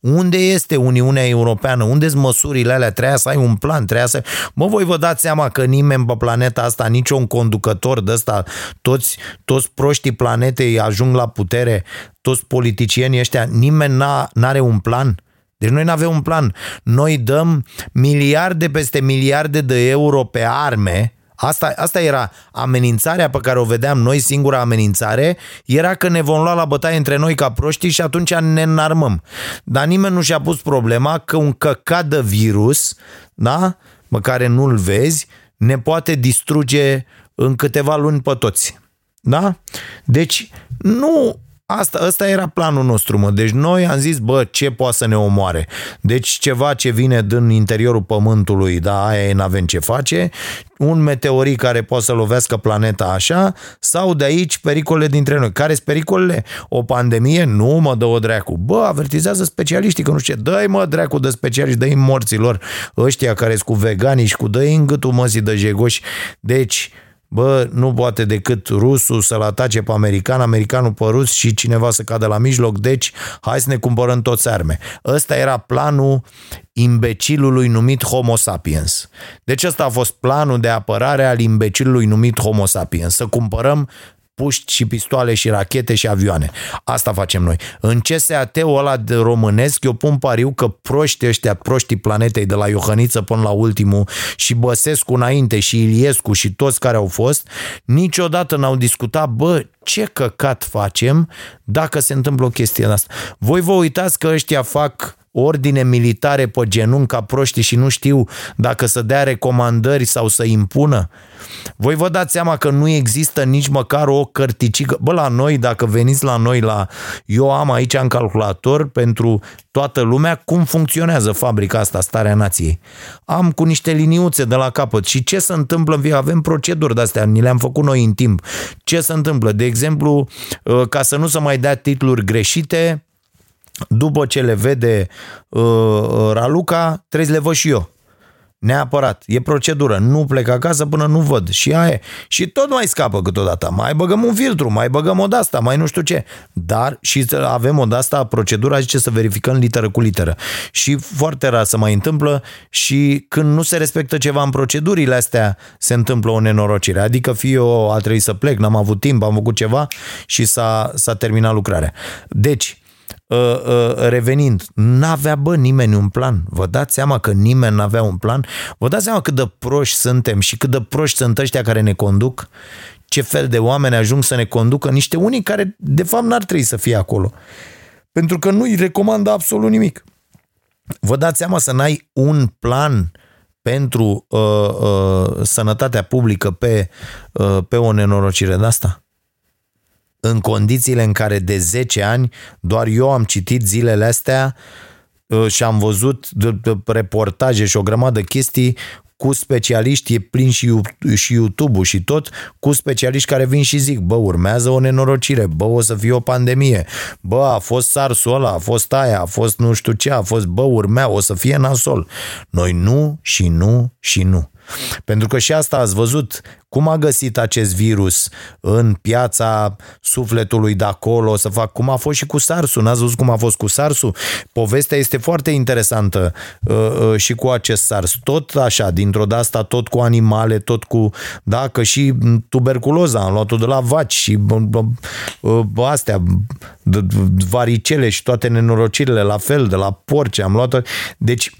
Unde este Uniunea Europeană? Unde sunt măsurile alea? Treia să ai un plan, treia să... Mă, voi vă dați seama că nimeni pe planeta asta, niciun conducător de ăsta, toți, toți proștii planetei ajung la putere, toți politicienii ăștia, nimeni n-a, n-are un plan? Deci noi nu avem un plan. Noi dăm miliarde peste miliarde de euro pe arme Asta, asta era amenințarea pe care o vedeam noi, singura amenințare, era că ne vom lua la bătaie între noi ca proștii și atunci ne înarmăm. Dar nimeni nu și-a pus problema că un căcat de virus, da, pe care nu-l vezi, ne poate distruge în câteva luni pe toți. Da? Deci nu Asta, asta era planul nostru, mă. Deci noi am zis, bă, ce poate să ne omoare? Deci ceva ce vine din interiorul pământului, da, aia e, n-avem ce face, un meteorit care poate să lovească planeta așa, sau de aici pericole dintre noi. Care sunt pericolele? O pandemie? Nu mă dă o dracu. Bă, avertizează specialiștii, că nu știu ce. Dă-i mă dracu de specialiști, dă-i morților ăștia care sunt cu vegani și cu dă-i în gâtul măsii de jegoși. Deci, bă, nu poate decât rusul să-l atace pe american, americanul pe rus și cineva să cadă la mijloc, deci hai să ne cumpărăm toți arme. Ăsta era planul imbecilului numit Homo sapiens. Deci ăsta a fost planul de apărare al imbecilului numit Homo sapiens. Să cumpărăm puști și pistoale și rachete și avioane. Asta facem noi. În CSAT-ul ăla de românesc, eu pun pariu că proștii ăștia, proștii planetei de la Iohăniță până la ultimul și Băsescu înainte și Iliescu și toți care au fost, niciodată n-au discutat, bă, ce căcat facem dacă se întâmplă o chestie asta. Voi vă uitați că ăștia fac ordine militare pe genunchi ca proști și nu știu dacă să dea recomandări sau să impună. Voi vă dați seama că nu există nici măcar o cărticică. Bă, la noi, dacă veniți la noi, la eu am aici în calculator pentru toată lumea cum funcționează fabrica asta, Starea Nației. Am cu niște liniuțe de la capăt și ce se întâmplă, avem proceduri de-astea, ni le-am făcut noi în timp. Ce se întâmplă? De exemplu, ca să nu se mai dea titluri greșite, după ce le vede uh, Raluca, trebuie să le văd și eu. Neapărat. E procedură. Nu plec acasă până nu văd. Și aia e. Și tot mai scapă câteodată. Mai băgăm un filtru, mai băgăm o asta, mai nu știu ce. Dar și avem o asta, procedura zice să verificăm literă cu literă. Și foarte rar să mai întâmplă și când nu se respectă ceva în procedurile astea, se întâmplă o nenorocire. Adică fie eu a trebuit să plec, n-am avut timp, am făcut ceva și s-a, s-a terminat lucrarea. Deci, Uh, uh, revenind, n-avea bă nimeni un plan. Vă dați seama că nimeni n-avea un plan? Vă dați seama cât de proști suntem și cât de proști sunt ăștia care ne conduc? Ce fel de oameni ajung să ne conducă? Niște unii care de fapt n-ar trebui să fie acolo. Pentru că nu-i recomandă absolut nimic. Vă dați seama să n-ai un plan pentru uh, uh, sănătatea publică pe, uh, pe o nenorocire de asta? În condițiile în care de 10 ani doar eu am citit zilele astea uh, și am văzut reportaje și o grămadă de chestii cu specialiști, e plin și, și YouTube-ul și tot, cu specialiști care vin și zic, bă, urmează o nenorocire, bă, o să fie o pandemie, bă, a fost SARS-ul ăla, a fost aia, a fost nu știu ce, a fost, bă, urmea, o să fie nasol. Noi nu și nu și nu. Pentru că și asta ați văzut cum a găsit acest virus în piața sufletului de acolo, să fac cum a fost și cu SARS-ul. N-ați văzut cum a fost cu SARS-ul? Povestea este foarte interesantă uh, uh, și cu acest SARS. Tot așa, dintr-o de asta, tot cu animale, tot cu, da, că și tuberculoza am luat-o de la vaci și uh, astea, varicele și toate nenorocirile la fel, de la porci am luat-o. Deci,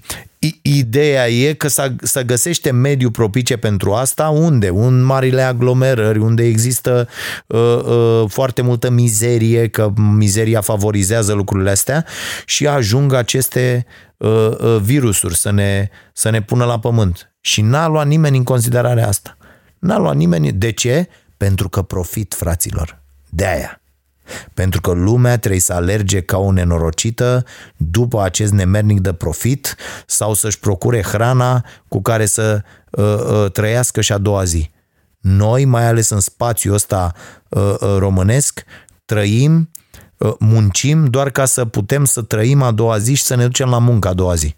Ideea e că să găsește mediu propice pentru asta unde? Un marile aglomerări, unde există uh, uh, foarte multă mizerie, că mizeria favorizează lucrurile astea și ajung aceste uh, uh, virusuri să ne, să ne pună la pământ. Și n-a luat nimeni în considerare asta. N-a luat nimeni. De ce? Pentru că profit, fraților. De aia. Pentru că lumea trebuie să alerge ca o nenorocită după acest nemernic de profit sau să-și procure hrana cu care să uh, uh, trăiască și a doua zi. Noi, mai ales în spațiul ăsta uh, uh, românesc, trăim, uh, muncim doar ca să putem să trăim a doua zi și să ne ducem la muncă a doua zi.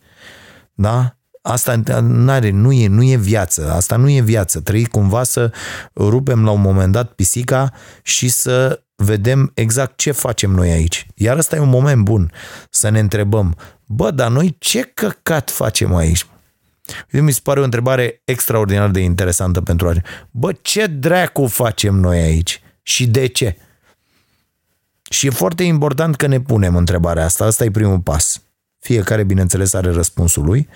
Da? Asta n-are, nu, e, nu e viață, asta nu e viață. Trăi cumva să rupem la un moment dat pisica și să vedem exact ce facem noi aici. Iar ăsta e un moment bun să ne întrebăm, bă, dar noi ce căcat facem aici? Mi se pare o întrebare extraordinar de interesantă pentru aici. Bă, ce dracu facem noi aici? Și de ce? Și e foarte important că ne punem întrebarea asta. Asta e primul pas. Fiecare, bineînțeles, are răspunsul lui.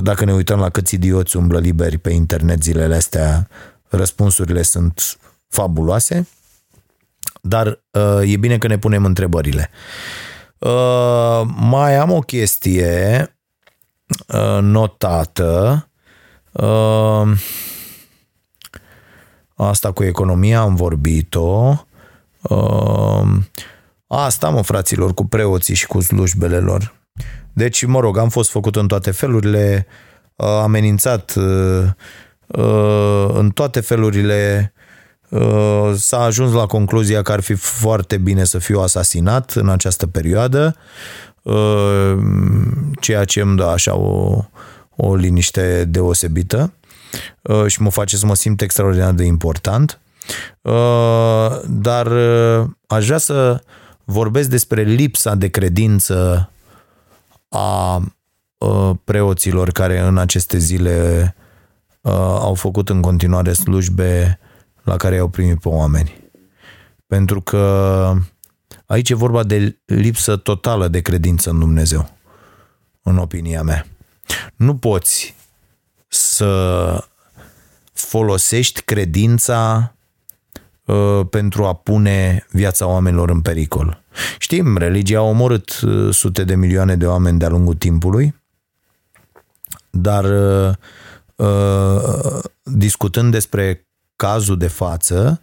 Dacă ne uităm la câți idioți umblă liberi pe internet zilele astea, răspunsurile sunt fabuloase dar uh, e bine că ne punem întrebările. Uh, mai am o chestie uh, notată. Uh, asta cu economia am vorbit-o. Uh, asta, mă, fraților, cu preoții și cu slujbele lor. Deci, mă rog, am fost făcut în toate felurile, uh, amenințat uh, uh, în toate felurile Uh, s-a ajuns la concluzia că ar fi foarte bine să fiu asasinat în această perioadă, uh, ceea ce îmi dă așa o, o liniște deosebită uh, și mă face să mă simt extraordinar de important. Dar aș vrea să vorbesc despre lipsa de credință a preoților care în aceste zile au făcut în continuare slujbe la care i-au primit pe oameni. Pentru că aici e vorba de lipsă totală de credință în Dumnezeu, în opinia mea. Nu poți să folosești credința uh, pentru a pune viața oamenilor în pericol. Știm, religia a omorât uh, sute de milioane de oameni de-a lungul timpului, dar uh, uh, discutând despre cazul de față,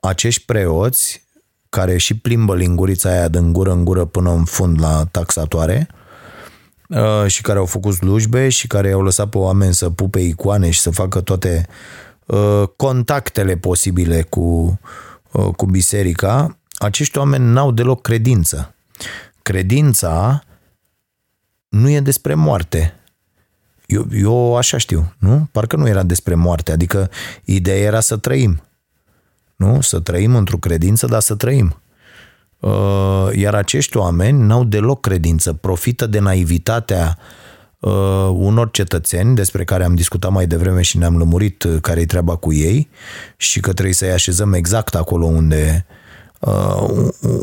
acești preoți care și plimbă lingurița aia de gură în gură până în fund la taxatoare uh, și care au făcut slujbe și care au lăsat pe oameni să pupe icoane și să facă toate uh, contactele posibile cu, uh, cu biserica, acești oameni n-au deloc credință. Credința nu e despre moarte. Eu, eu așa știu, nu? Parcă nu era despre moarte, adică ideea era să trăim. Nu? Să trăim într-o credință, dar să trăim. Uh, iar acești oameni n-au deloc credință, profită de naivitatea uh, unor cetățeni despre care am discutat mai devreme și ne-am lămurit uh, care-i treaba cu ei și că trebuie să-i așezăm exact acolo unde,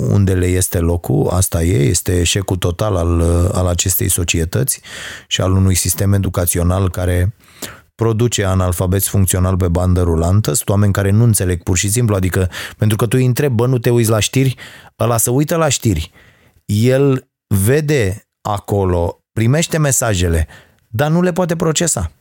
unde le este locul, asta e, este eșecul total al, al acestei societăți și al unui sistem educațional care produce analfabeți funcțional pe bandă rulantă, sunt oameni care nu înțeleg pur și simplu, adică pentru că tu îi întrebi, bă, nu te uiți la știri, ăla să uită la știri. El vede acolo, primește mesajele, dar nu le poate procesa.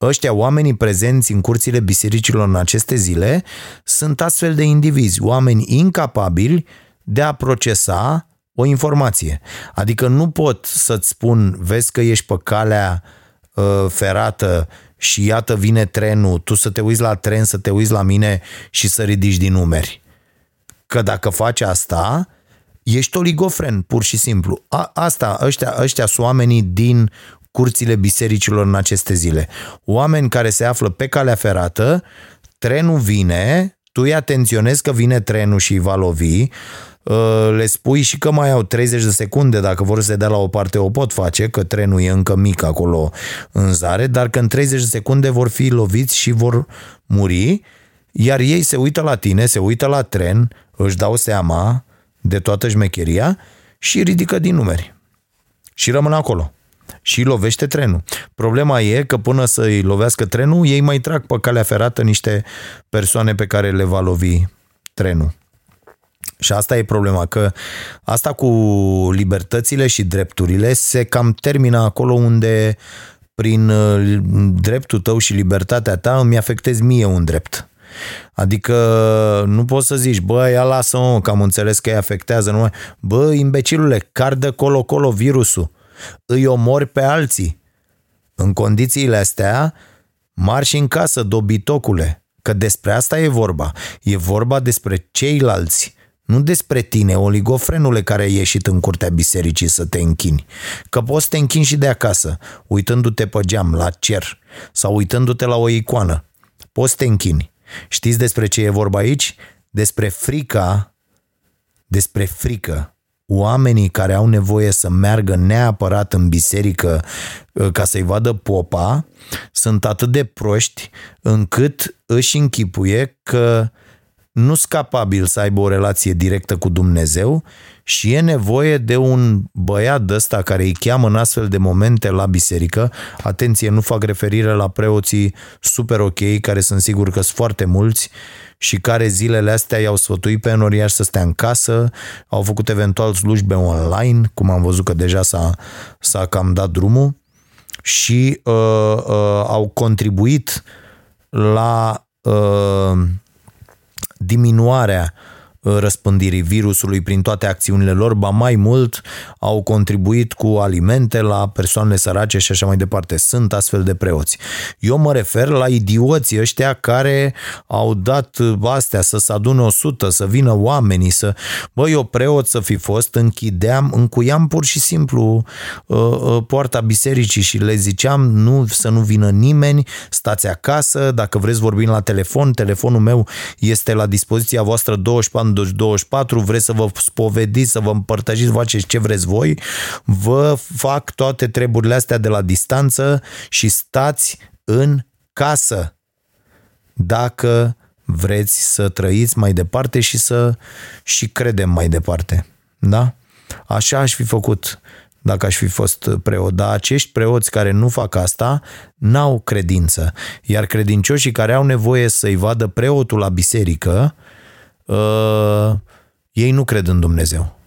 Ăștia, oamenii prezenți în curțile bisericilor în aceste zile, sunt astfel de indivizi, oameni incapabili de a procesa o informație. Adică nu pot să-ți spun, vezi că ești pe calea uh, ferată și iată vine trenul, tu să te uiți la tren, să te uiți la mine și să ridici din numeri. Că dacă faci asta, ești oligofren, pur și simplu. A, asta, ăștia, ăștia sunt oamenii din curțile bisericilor în aceste zile. Oameni care se află pe calea ferată, trenul vine, tu îi atenționezi că vine trenul și îi va lovi, Uh, le spui și că mai au 30 de secunde, dacă vor să se dea la o parte, o pot face, că trenul e încă mic acolo în zare, dar că în 30 de secunde vor fi loviți și vor muri, iar ei se uită la tine, se uită la tren, își dau seama de toată șmecheria și ridică din numeri. Și rămân acolo. Și lovește trenul. Problema e că până să-i lovească trenul, ei mai trag pe calea ferată niște persoane pe care le va lovi trenul. Și asta e problema, că asta cu libertățile și drepturile se cam termină acolo unde prin uh, dreptul tău și libertatea ta îmi afectezi mie un drept. Adică nu poți să zici, bă, ia lasă-mă, că am înțeles că îi afectează numai. Bă, imbecilule, cardă colo-colo virusul. Îi omori pe alții. În condițiile astea, marși în casă, dobitocule. Că despre asta e vorba. E vorba despre ceilalți nu despre tine, oligofrenule care ai ieșit în curtea bisericii să te închini. Că poți să te închini și de acasă, uitându-te pe geam, la cer, sau uitându-te la o icoană. Poți să te închini. Știți despre ce e vorba aici? Despre frica, despre frică. Oamenii care au nevoie să meargă neapărat în biserică uh, ca să-i vadă popa, sunt atât de proști încât își închipuie că nu sunt capabil să aibă o relație directă cu Dumnezeu și e nevoie de un băiat de ăsta care îi cheamă în astfel de momente la biserică. Atenție, nu fac referire la preoții super ok, care sunt sigur că sunt foarte mulți și care zilele astea i-au sfătuit pe enoriași să stea în casă, au făcut eventual slujbe online, cum am văzut că deja s-a, s-a cam dat drumul și uh, uh, au contribuit la uh, diminuarea Uh, răspândirii virusului prin toate acțiunile lor, ba mai mult au contribuit cu alimente la persoanele sărace și așa mai departe. Sunt astfel de preoți. Eu mă refer la idioții ăștia care au dat astea să se adune o sută, să vină oamenii, să... Bă, eu preot să fi fost, închideam, încuiam pur și simplu uh, uh, poarta bisericii și le ziceam nu, să nu vină nimeni, stați acasă, dacă vreți vorbim la telefon, telefonul meu este la dispoziția voastră 24 24, vreți să vă spovediți, să vă împărtășiți, să faceți ce vreți voi, vă fac toate treburile astea de la distanță și stați în casă dacă vreți să trăiți mai departe și să și credem mai departe. Da? Așa aș fi făcut dacă aș fi fost preot. Dar acești preoți care nu fac asta n-au credință. Iar credincioșii care au nevoie să-i vadă preotul la biserică uh, ei nu cred în Dumnezeu.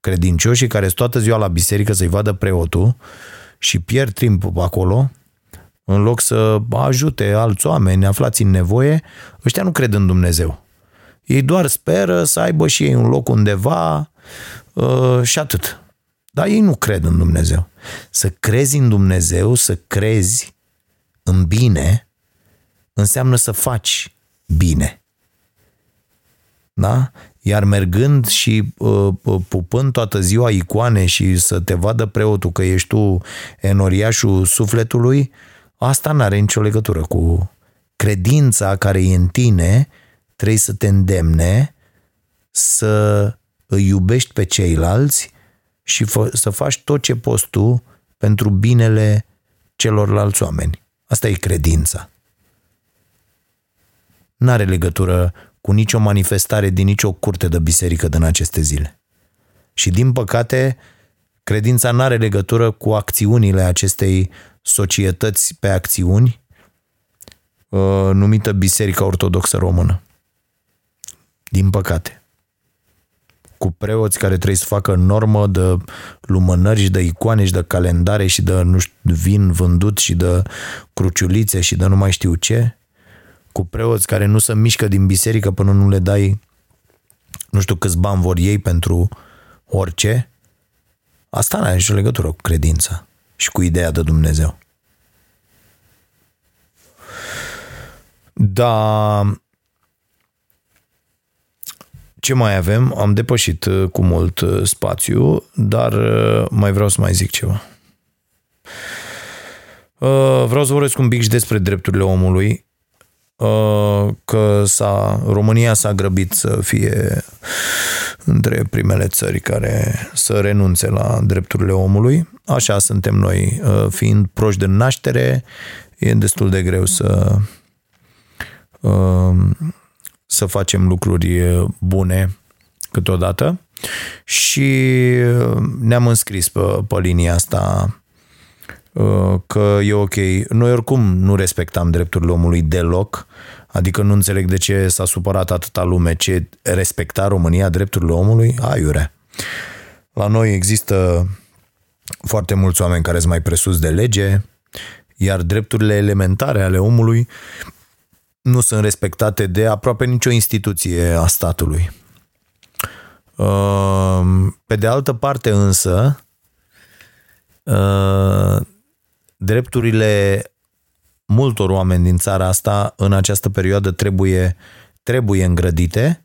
Credincioșii care sunt toată ziua la biserică să-i vadă preotul și pierd timp acolo, în loc să ajute alți oameni aflați în nevoie, ăștia nu cred în Dumnezeu. Ei doar speră să aibă și ei un loc undeva uh, și atât. Dar ei nu cred în Dumnezeu. Să crezi în Dumnezeu, să crezi în bine, înseamnă să faci bine Da? Iar mergând și uh, uh, pupând toată ziua icoane și să te vadă preotul că ești tu enoriașul sufletului, asta nu are nicio legătură cu credința care e în tine, trebuie să te îndemne să îi iubești pe ceilalți și fă, să faci tot ce poți tu pentru binele celorlalți oameni. Asta e credința. N-are legătură cu nicio manifestare din nicio curte de biserică din aceste zile. Și din păcate, credința n-are legătură cu acțiunile acestei societăți pe acțiuni uh, numită Biserica Ortodoxă Română. Din păcate. Cu preoți care trebuie să facă normă de lumânări și de icoane și de calendare și de, nu știu, vin vândut și de cruciulițe și de nu mai știu ce cu preoți care nu se mișcă din biserică până nu le dai nu știu câți bani vor ei pentru orice, asta nu are nicio legătură cu credința și cu ideea de Dumnezeu. Da, ce mai avem? Am depășit uh, cu mult uh, spațiu, dar uh, mai vreau să mai zic ceva. Vreau să vorbesc un pic și despre drepturile omului Uh, că s-a, România s-a grăbit să fie între primele țări care să renunțe la drepturile omului. Așa suntem noi. Uh, fiind proști de naștere, e destul de greu să uh, să facem lucruri bune câteodată și ne-am înscris pe, pe linia asta Uh, că e ok. Noi oricum nu respectam drepturile omului deloc, adică nu înțeleg de ce s-a supărat atâta lume, ce respecta România drepturile omului, aiure. La noi există foarte mulți oameni care sunt mai presus de lege, iar drepturile elementare ale omului nu sunt respectate de aproape nicio instituție a statului. Uh, pe de altă parte însă, uh, drepturile multor oameni din țara asta în această perioadă trebuie, trebuie îngrădite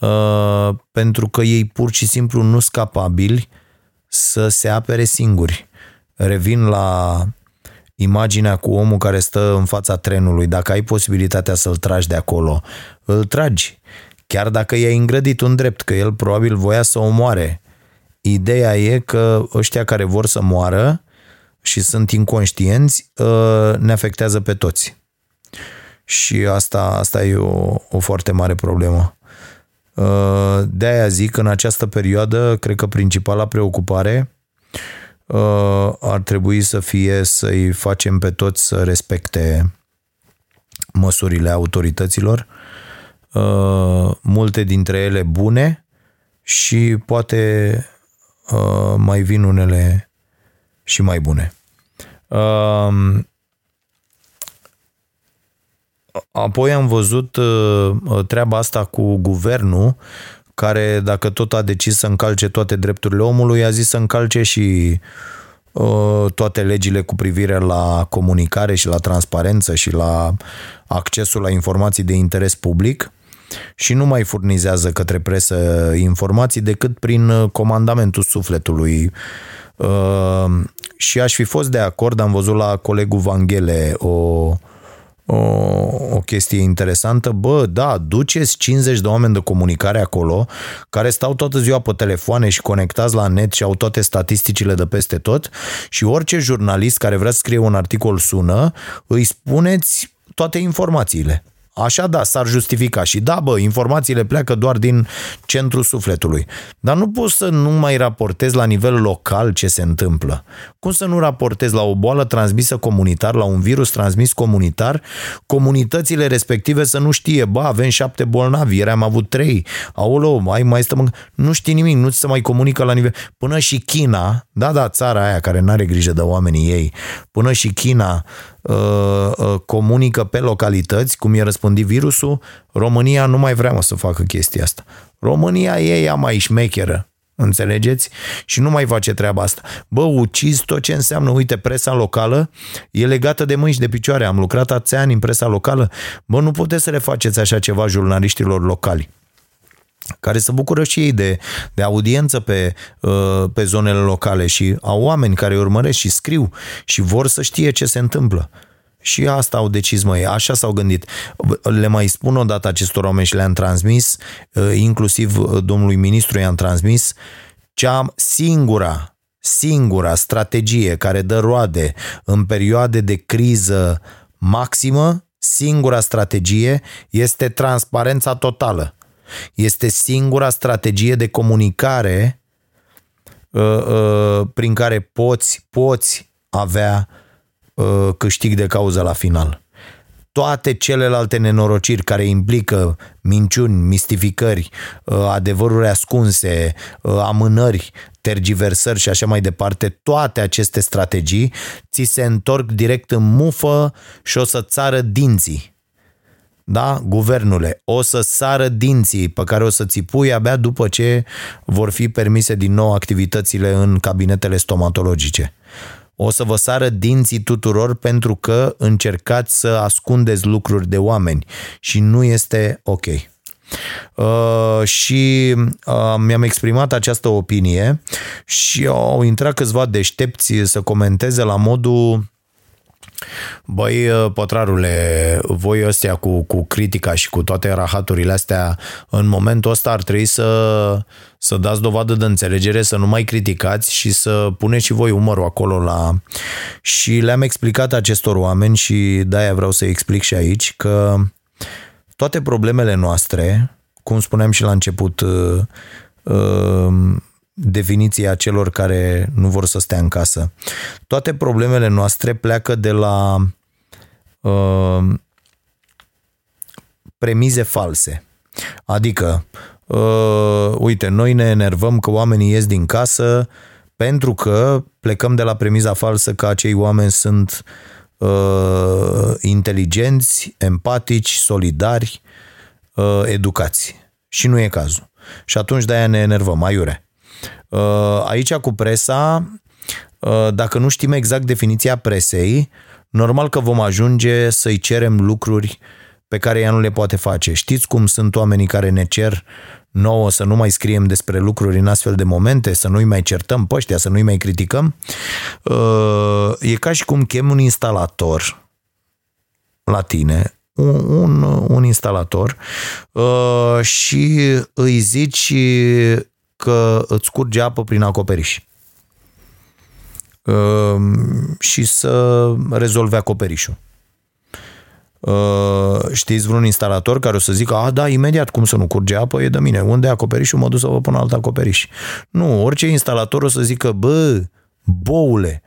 uh, pentru că ei pur și simplu nu sunt capabili să se apere singuri. Revin la imaginea cu omul care stă în fața trenului. Dacă ai posibilitatea să-l tragi de acolo, îl tragi. Chiar dacă i-ai îngrădit un drept, că el probabil voia să omoare. Ideea e că ăștia care vor să moară și sunt inconștienți, uh, ne afectează pe toți. Și asta, asta e o, o foarte mare problemă. Uh, de aia zic, în această perioadă, cred că principala preocupare uh, ar trebui să fie să-i facem pe toți să respecte măsurile autorităților, multe dintre ele bune și poate mai vin unele și mai bune. Um, apoi am văzut uh, treaba asta cu guvernul, care dacă tot a decis să încalce toate drepturile omului, a zis să încalce și uh, toate legile cu privire la comunicare și la transparență și la accesul la informații de interes public și nu mai furnizează către presă informații decât prin uh, comandamentul sufletului Uh, și aș fi fost de acord, am văzut la colegul Vanghele o, o, o chestie interesantă. Bă, da, duceți 50 de oameni de comunicare acolo care stau toată ziua pe telefoane și conectați la net și au toate statisticile de peste tot și orice jurnalist care vrea să scrie un articol sună, îi spuneți toate informațiile. Așa da, s-ar justifica și da, bă, informațiile pleacă doar din centrul sufletului. Dar nu poți să nu mai raportezi la nivel local ce se întâmplă. Cum să nu raportezi la o boală transmisă comunitar, la un virus transmis comunitar, comunitățile respective să nu știe, bă, avem șapte bolnavi, ieri am avut trei, aolo, mai, mai stăm, nu știi nimic, nu ți se mai comunică la nivel, până și China, da, da, țara aia care nu are grijă de oamenii ei, până și China Uh, uh, comunică pe localități, cum e răspândit virusul, România nu mai vrea mă, să facă chestia asta. România e ea mai șmecheră, înțelegeți? Și nu mai face treaba asta. Bă, ucizi tot ce înseamnă, uite, presa locală e legată de mâini și de picioare. Am lucrat atâția ani în presa locală. Bă, nu puteți să le faceți așa ceva jurnaliștilor locali. Care se bucură și ei de, de audiență pe, uh, pe zonele locale și au oameni care îi urmăresc și scriu și vor să știe ce se întâmplă. Și asta au decis, măi, așa s-au gândit. Le mai spun o dată acestor oameni și le-am transmis, uh, inclusiv uh, domnului ministru i-am transmis, cea singura, singura strategie care dă roade în perioade de criză maximă, singura strategie este transparența totală. Este singura strategie de comunicare uh, uh, prin care poți, poți avea uh, câștig de cauză la final. Toate celelalte nenorociri care implică minciuni, mistificări, uh, adevăruri ascunse, uh, amânări, tergiversări și așa mai departe, toate aceste strategii ți se întorc direct în mufă și o să țară dinții da, guvernule, o să sară dinții pe care o să ți pui abia după ce vor fi permise din nou activitățile în cabinetele stomatologice. O să vă sară dinții tuturor pentru că încercați să ascundeți lucruri de oameni și nu este ok. Uh, și uh, mi-am exprimat această opinie și au intrat câțiva deștepți să comenteze la modul Băi, uh, pătrarule, voi ăstea cu, cu critica și cu toate rahaturile astea, în momentul ăsta ar trebui să, să dați dovadă de înțelegere, să nu mai criticați și să puneți și voi umărul acolo la... Și le-am explicat acestor oameni și de-aia vreau să explic și aici că toate problemele noastre, cum spuneam și la început, uh, uh, definiția celor care nu vor să stea în casă. Toate problemele noastre pleacă de la uh, premize false. Adică, uh, uite, noi ne enervăm că oamenii ies din casă pentru că plecăm de la premiza falsă că acei oameni sunt uh, inteligenți, empatici, solidari, uh, educați. Și nu e cazul. Și atunci de-aia ne enervăm, aiure. Uh, aici cu presa, uh, dacă nu știm exact definiția presei, normal că vom ajunge să-i cerem lucruri pe care ea nu le poate face. Știți cum sunt oamenii care ne cer nouă să nu mai scriem despre lucruri în astfel de momente, să nu-i mai certăm pe ăștia, să nu-i mai criticăm? Uh, e ca și cum chem un instalator la tine, un, un, un instalator și îi zici că îți curge apă prin acoperiș ehm, și să rezolve acoperișul. Ehm, știți vreun instalator care o să zică, a, da, imediat, cum să nu curge apă, e de mine. Unde e acoperișul? Mă duc să vă pun alt acoperiș. Nu, orice instalator o să zică, bă, boule,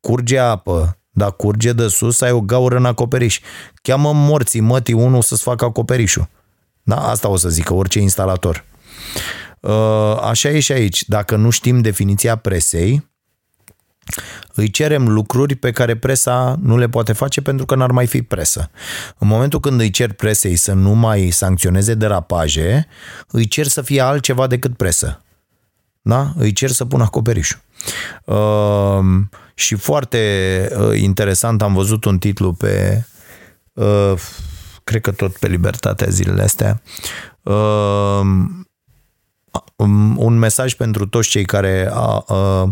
curge apă, dar curge de sus, ai o gaură în acoperiș. Cheamă morții, mătii, unul să-ți facă acoperișul. Da? Asta o să zică orice instalator. Uh, așa e și aici. Dacă nu știm definiția presei, îi cerem lucruri pe care presa nu le poate face pentru că n-ar mai fi presă. În momentul când îi cer presei să nu mai sancționeze derapaje, îi cer să fie altceva decât presă. Da? Îi cer să pună acoperișul. Uh, și foarte uh, interesant, am văzut un titlu pe, uh, cred că tot pe Libertatea zilele astea, uh, Um, un mesaj pentru toți cei care a, a,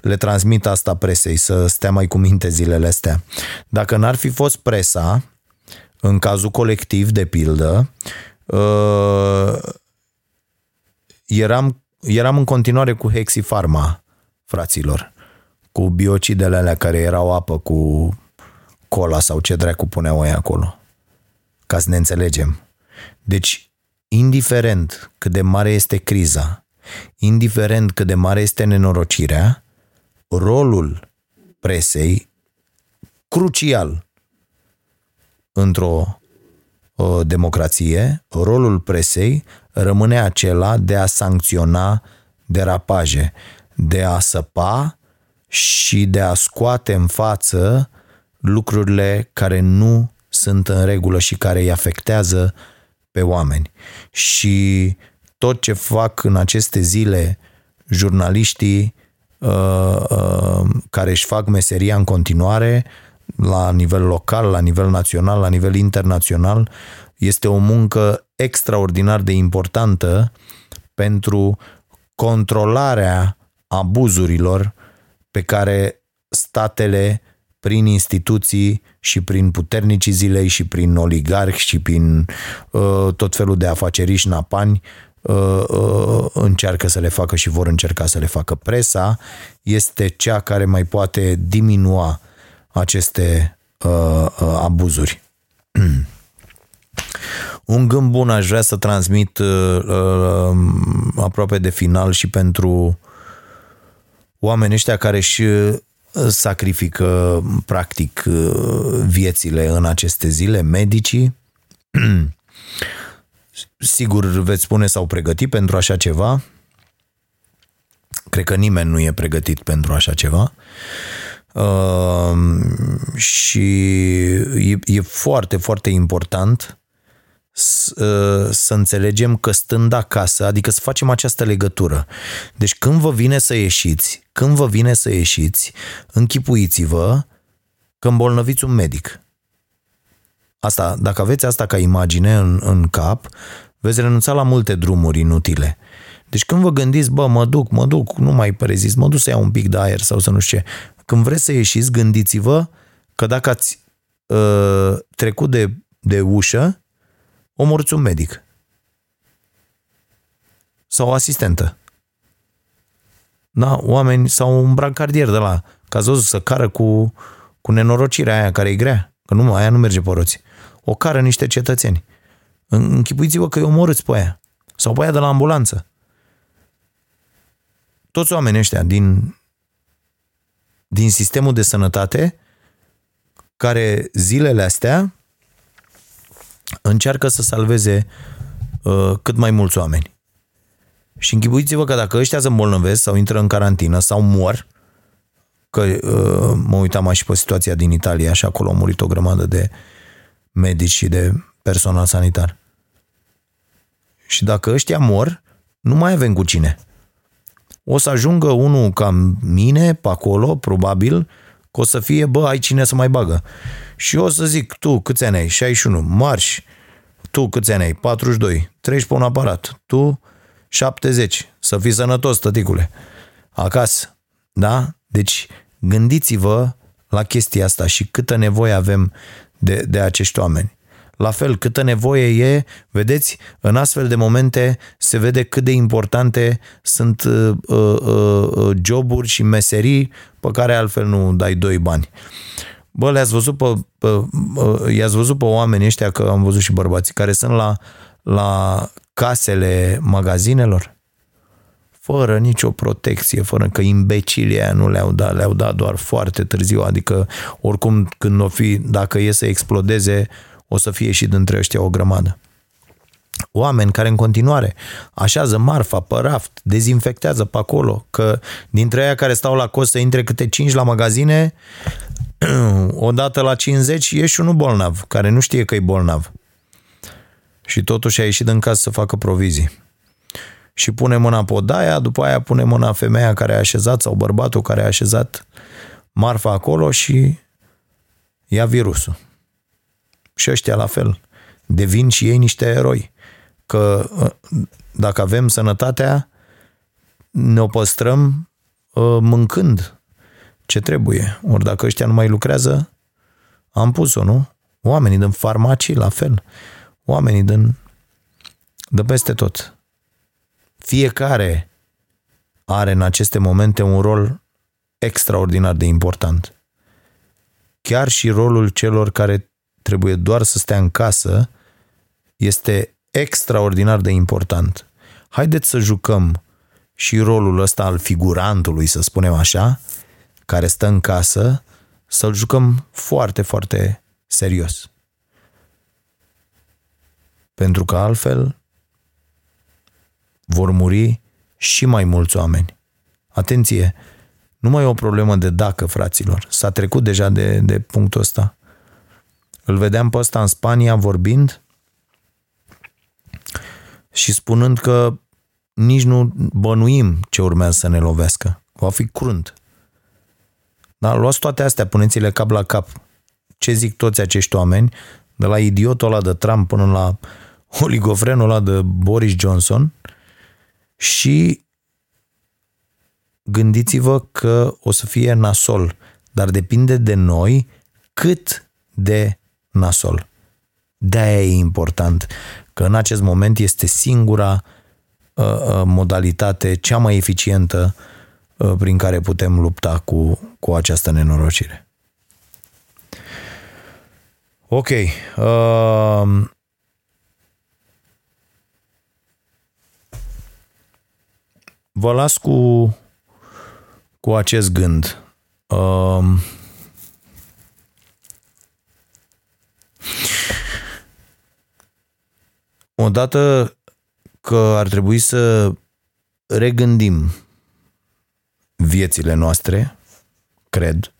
le transmit asta presei, să stea mai cu minte zilele astea. Dacă n-ar fi fost presa, în cazul colectiv, de pildă, a, eram, eram în continuare cu Hexifarma, fraților, cu biocidele alea care erau apă cu cola sau ce dracu puneau ei acolo. Ca să ne înțelegem. Deci, indiferent cât de mare este criza, indiferent cât de mare este nenorocirea, rolul presei crucial într-o o democrație, rolul presei rămâne acela de a sancționa derapaje, de a săpa și de a scoate în față lucrurile care nu sunt în regulă și care îi afectează pe oameni. Și tot ce fac în aceste zile jurnaliștii uh, uh, care își fac meseria în continuare la nivel local, la nivel național, la nivel internațional, este o muncă extraordinar de importantă pentru controlarea abuzurilor pe care statele prin instituții și prin puternicii zilei și prin oligarhi și prin uh, tot felul de afaceriști napani uh, uh, încearcă să le facă și vor încerca să le facă. Presa este cea care mai poate diminua aceste uh, uh, abuzuri. Un gând bun aș vrea să transmit uh, uh, aproape de final și pentru oamenii ăștia care își sacrifică practic viețile în aceste zile, medicii. Sigur veți spune s-au pregătit pentru așa ceva. Cred că nimeni nu e pregătit pentru așa ceva. Uh, și e, e foarte, foarte important să, să înțelegem că stând acasă, adică să facem această legătură. Deci când vă vine să ieșiți, când vă vine să ieșiți, închipuiți-vă că îmbolnăviți un medic. Asta, dacă aveți asta ca imagine în, în cap, veți renunța la multe drumuri inutile. Deci când vă gândiți, bă, mă duc, mă duc, nu mai prezist, mă duc să iau un pic de aer sau să nu știu ce. Când vreți să ieșiți, gândiți-vă că dacă ați uh, trecut de, de ușă, omorți un medic. Sau o asistentă. Da, oameni sau un brancardier de la, ca să cară cu, cu nenorocirea aia care e grea, că nu, aia nu merge pe roți. O cară niște cetățeni. Închipuiți-vă că îi omorâți pe aia. Sau pe aia de la ambulanță. Toți oamenii ăștia din, din sistemul de sănătate care zilele astea încearcă să salveze uh, cât mai mulți oameni. Și închipuiți-vă că dacă ăștia se îmbolnăvesc sau intră în carantină sau mor, că uh, mă uitam și pe situația din Italia și acolo au murit o grămadă de medici și de personal sanitar. Și dacă ăștia mor, nu mai avem cu cine. O să ajungă unul ca mine pe acolo, probabil, că o să fie, bă, ai cine să mai bagă. Și eu o să zic, tu câți ani ai? 61. Marș. Tu câți ani ai? 42. Treci pe un aparat. Tu 70. Să fii sănătos, tăticule. Acasă. Da? Deci gândiți-vă la chestia asta și câtă nevoie avem de, de acești oameni. La fel, câtă nevoie e, vedeți, în astfel de momente se vede cât de importante sunt uh, uh, uh, joburi și meserii pe care altfel nu dai doi bani. Bă, le-ați văzut pe, pe, pe, i-ați văzut pe oamenii ăștia, că am văzut și bărbații, care sunt la, la casele magazinelor? Fără nicio protecție, fără că imbecilii aia nu le-au dat, le-au dat doar foarte târziu, adică oricum când o fi, dacă e să explodeze, o să fie și dintre ăștia o grămadă. Oameni care în continuare așează marfa pe raft, dezinfectează pe acolo, că dintre aia care stau la cost să intre câte 5 la magazine, odată la 50 e și unul bolnav, care nu știe că e bolnav. Și totuși a ieșit în casă să facă provizii. Și pune mâna pe odaia, după aia pune mâna femeia care a așezat sau bărbatul care a așezat marfa acolo și ia virusul. Și ăștia la fel. Devin și ei niște eroi. Că ă, dacă avem sănătatea, ne o păstrăm ă, mâncând ce trebuie. Ori dacă ăștia nu mai lucrează, am pus-o, nu? Oamenii din farmacii, la fel. Oamenii din... de peste tot. Fiecare are în aceste momente un rol extraordinar de important. Chiar și rolul celor care trebuie doar să stea în casă este extraordinar de important. Haideți să jucăm și rolul ăsta al figurantului, să spunem așa, care stă în casă, să-l jucăm foarte, foarte serios. Pentru că altfel vor muri și mai mulți oameni. Atenție, nu mai e o problemă de dacă, fraților. S-a trecut deja de, de punctul ăsta. Îl vedeam pe ăsta în Spania vorbind și spunând că nici nu bănuim ce urmează să ne lovească. Va fi crunt. Dar luați toate astea, puneți-le cap la cap. Ce zic toți acești oameni, de la idiotul ăla de Trump până la oligofrenul ăla de Boris Johnson, și gândiți-vă că o să fie nasol, dar depinde de noi cât de nasol. De-aia e important că în acest moment este singura uh, uh, modalitate cea mai eficientă uh, prin care putem lupta cu, cu această nenorocire. Ok. Uh, vă las cu, cu acest gând. Uh, odată că ar trebui să regândim viețile noastre, cred,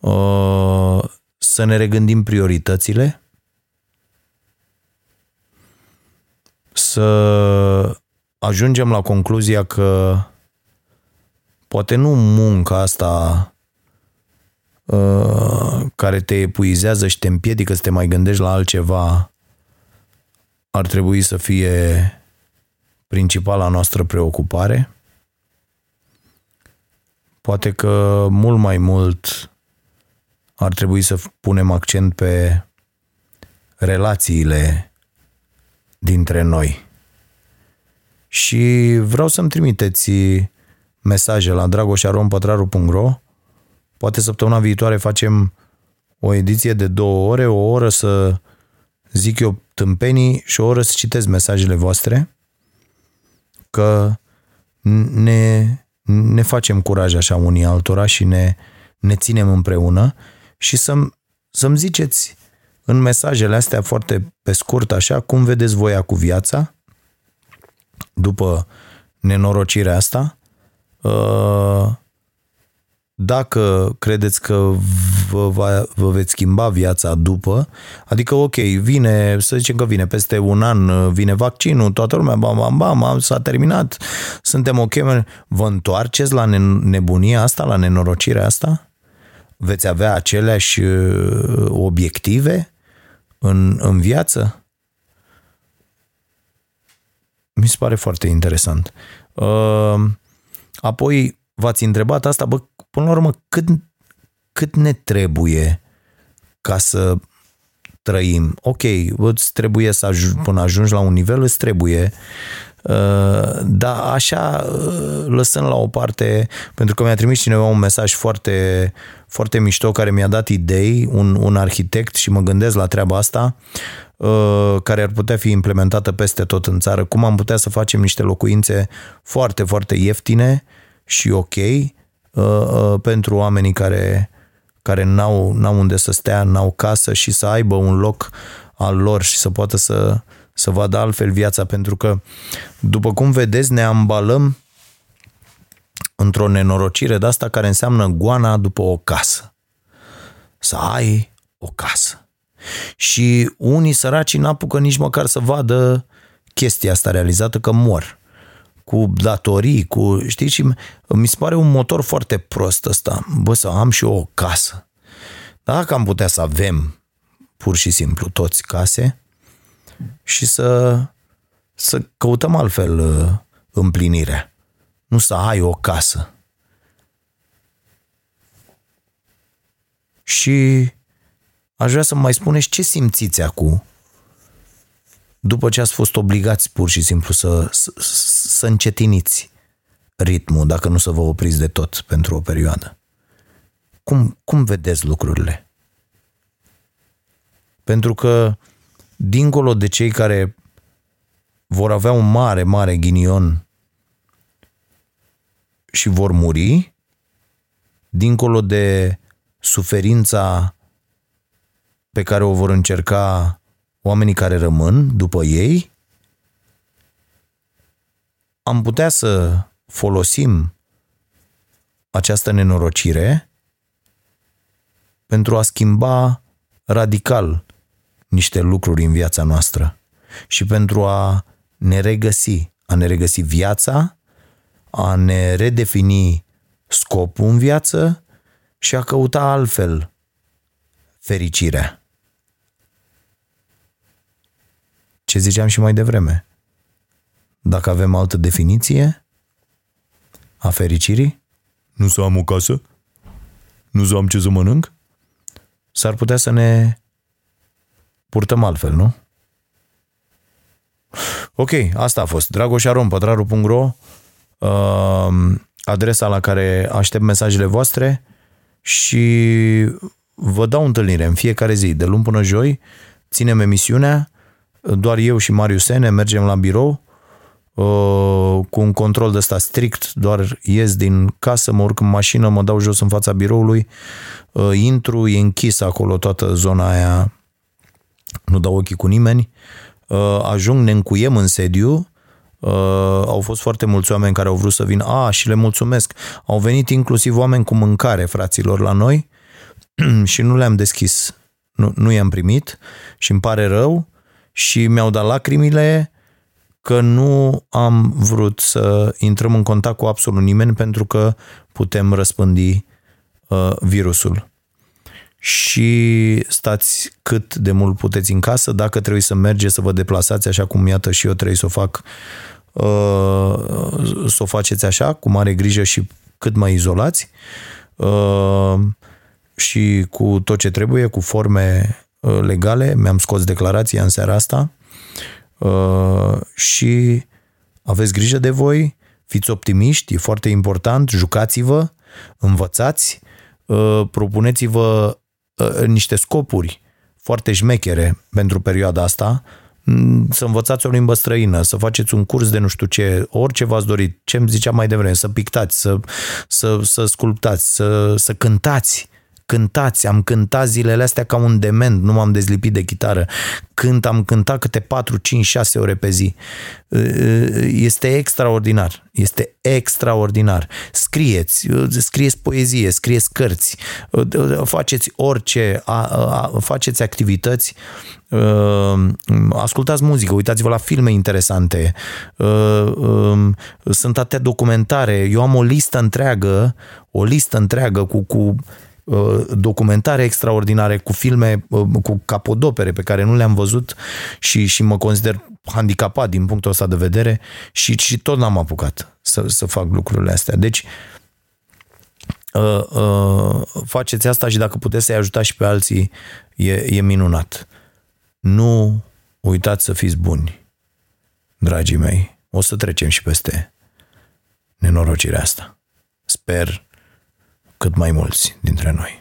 uh, să ne regândim prioritățile, să ajungem la concluzia că poate nu munca asta uh, care te epuizează și te împiedică să te mai gândești la altceva ar trebui să fie principala noastră preocupare. Poate că mult mai mult ar trebui să punem accent pe relațiile dintre noi. Și vreau să-mi trimiteți mesaje la dragoșarompătraru.ro Poate săptămâna viitoare facem o ediție de două ore, o oră să zic eu tâmpenii și o oră să citesc mesajele voastre, că ne, ne facem curaj așa unii altora și ne, ne ținem împreună și să-mi, să-mi ziceți în mesajele astea foarte pe scurt așa, cum vedeți voia cu viața după nenorocirea asta, uh, dacă credeți că vă, va, vă veți schimba viața după, adică ok, vine, să zicem că vine peste un an, vine vaccinul, toată lumea, bam, bam, bam, s-a terminat, suntem ok, vă întoarceți la nebunia asta, la nenorocirea asta? Veți avea aceleași uh, obiective în, în viață? Mi se pare foarte interesant. Uh, apoi v-ați întrebat asta, bă, până la urmă, cât, cât ne trebuie ca să trăim? Ok, îți trebuie să ajungi, până ajungi la un nivel, îți trebuie Uh, dar așa uh, lăsând la o parte, pentru că mi-a trimis cineva un mesaj foarte, foarte mișto care mi-a dat idei, un, un arhitect și mă gândesc la treaba asta, uh, care ar putea fi implementată peste tot în țară, cum am putea să facem niște locuințe foarte, foarte ieftine și ok, Uh, uh, pentru oamenii care, care n-au, n-au unde să stea, n-au casă și să aibă un loc al lor și să poată să, să vadă altfel viața, pentru că, după cum vedeți, ne ambalăm într-o nenorocire de asta care înseamnă goana după o casă. Să ai o casă. Și unii săraci n-apucă nici măcar să vadă chestia asta realizată că mor cu datorii, cu, știi, și mi se pare un motor foarte prost ăsta. Bă, să am și eu o casă. Dacă am putea să avem pur și simplu toți case și să, să căutăm altfel uh, împlinirea. Nu să ai o casă. Și aș vrea să mai spuneți ce simțiți acum după ce ați fost obligați pur și simplu să, să, să încetiniți ritmul, dacă nu să vă opriți de tot pentru o perioadă. Cum, cum vedeți lucrurile? Pentru că, dincolo de cei care vor avea un mare, mare ghinion și vor muri, dincolo de suferința pe care o vor încerca oamenii care rămân după ei, am putea să folosim această nenorocire pentru a schimba radical niște lucruri în viața noastră și pentru a ne regăsi, a ne regăsi viața, a ne redefini scopul în viață și a căuta altfel fericirea. Ce ziceam și mai devreme. dacă avem altă definiție a fericirii? Nu să am o casă? Nu să am ce să mănânc? S-ar putea să ne purtăm altfel, nu? Ok, asta a fost. Dragoșarom, pătraru.ro uh, adresa la care aștept mesajele voastre și vă dau întâlnire în fiecare zi, de luni până joi, ținem emisiunea, doar eu și Marius Sene mergem la birou uh, cu un control de ăsta strict, doar ies din casă, mă urc în mașină, mă dau jos în fața biroului, uh, intru, e închis acolo toată zona aia, nu dau ochii cu nimeni, uh, ajung, ne încuiem în sediu, Uh, au fost foarte mulți oameni care au vrut să vină. A, și le mulțumesc. Au venit inclusiv oameni cu mâncare, fraților, la noi și nu le-am deschis. Nu, nu i-am primit și îmi pare rău și mi-au dat lacrimile că nu am vrut să intrăm în contact cu absolut nimeni pentru că putem răspândi uh, virusul. Și stați cât de mult puteți în casă, dacă trebuie să mergeți să vă deplasați, așa cum iată și eu trebuie să o fac, uh, să o faceți așa, cu mare grijă și cât mai izolați uh, și cu tot ce trebuie, cu forme uh, legale. Mi-am scos declarația în seara asta și aveți grijă de voi, fiți optimiști, e foarte important, jucați-vă, învățați, propuneți-vă niște scopuri foarte șmechere pentru perioada asta, mm, să învățați o limbă străină, să faceți un curs de nu știu ce, orice v-ați dorit, ce îmi ziceam mai devreme, să pictați, să, să, să sculptați, să, să cântați, cântați, am cântat zilele astea ca un dement, nu m-am dezlipit de chitară. Cânt, am cântat câte 4, 5, 6 ore pe zi. Este extraordinar, este extraordinar. Scrieți, scrieți poezie, scrieți cărți, faceți orice, faceți activități, ascultați muzică, uitați-vă la filme interesante, sunt atâtea documentare, eu am o listă întreagă, o listă întreagă cu, cu Uh, documentare extraordinare, cu filme, uh, cu capodopere pe care nu le-am văzut și, și mă consider handicapat din punctul ăsta de vedere și, și tot n-am apucat să, să fac lucrurile astea. Deci, uh, uh, faceți asta și dacă puteți să-i ajutați și pe alții, e, e minunat. Nu uitați să fiți buni, dragii mei. O să trecem și peste nenorocirea asta. Sper cât mai mulți dintre noi.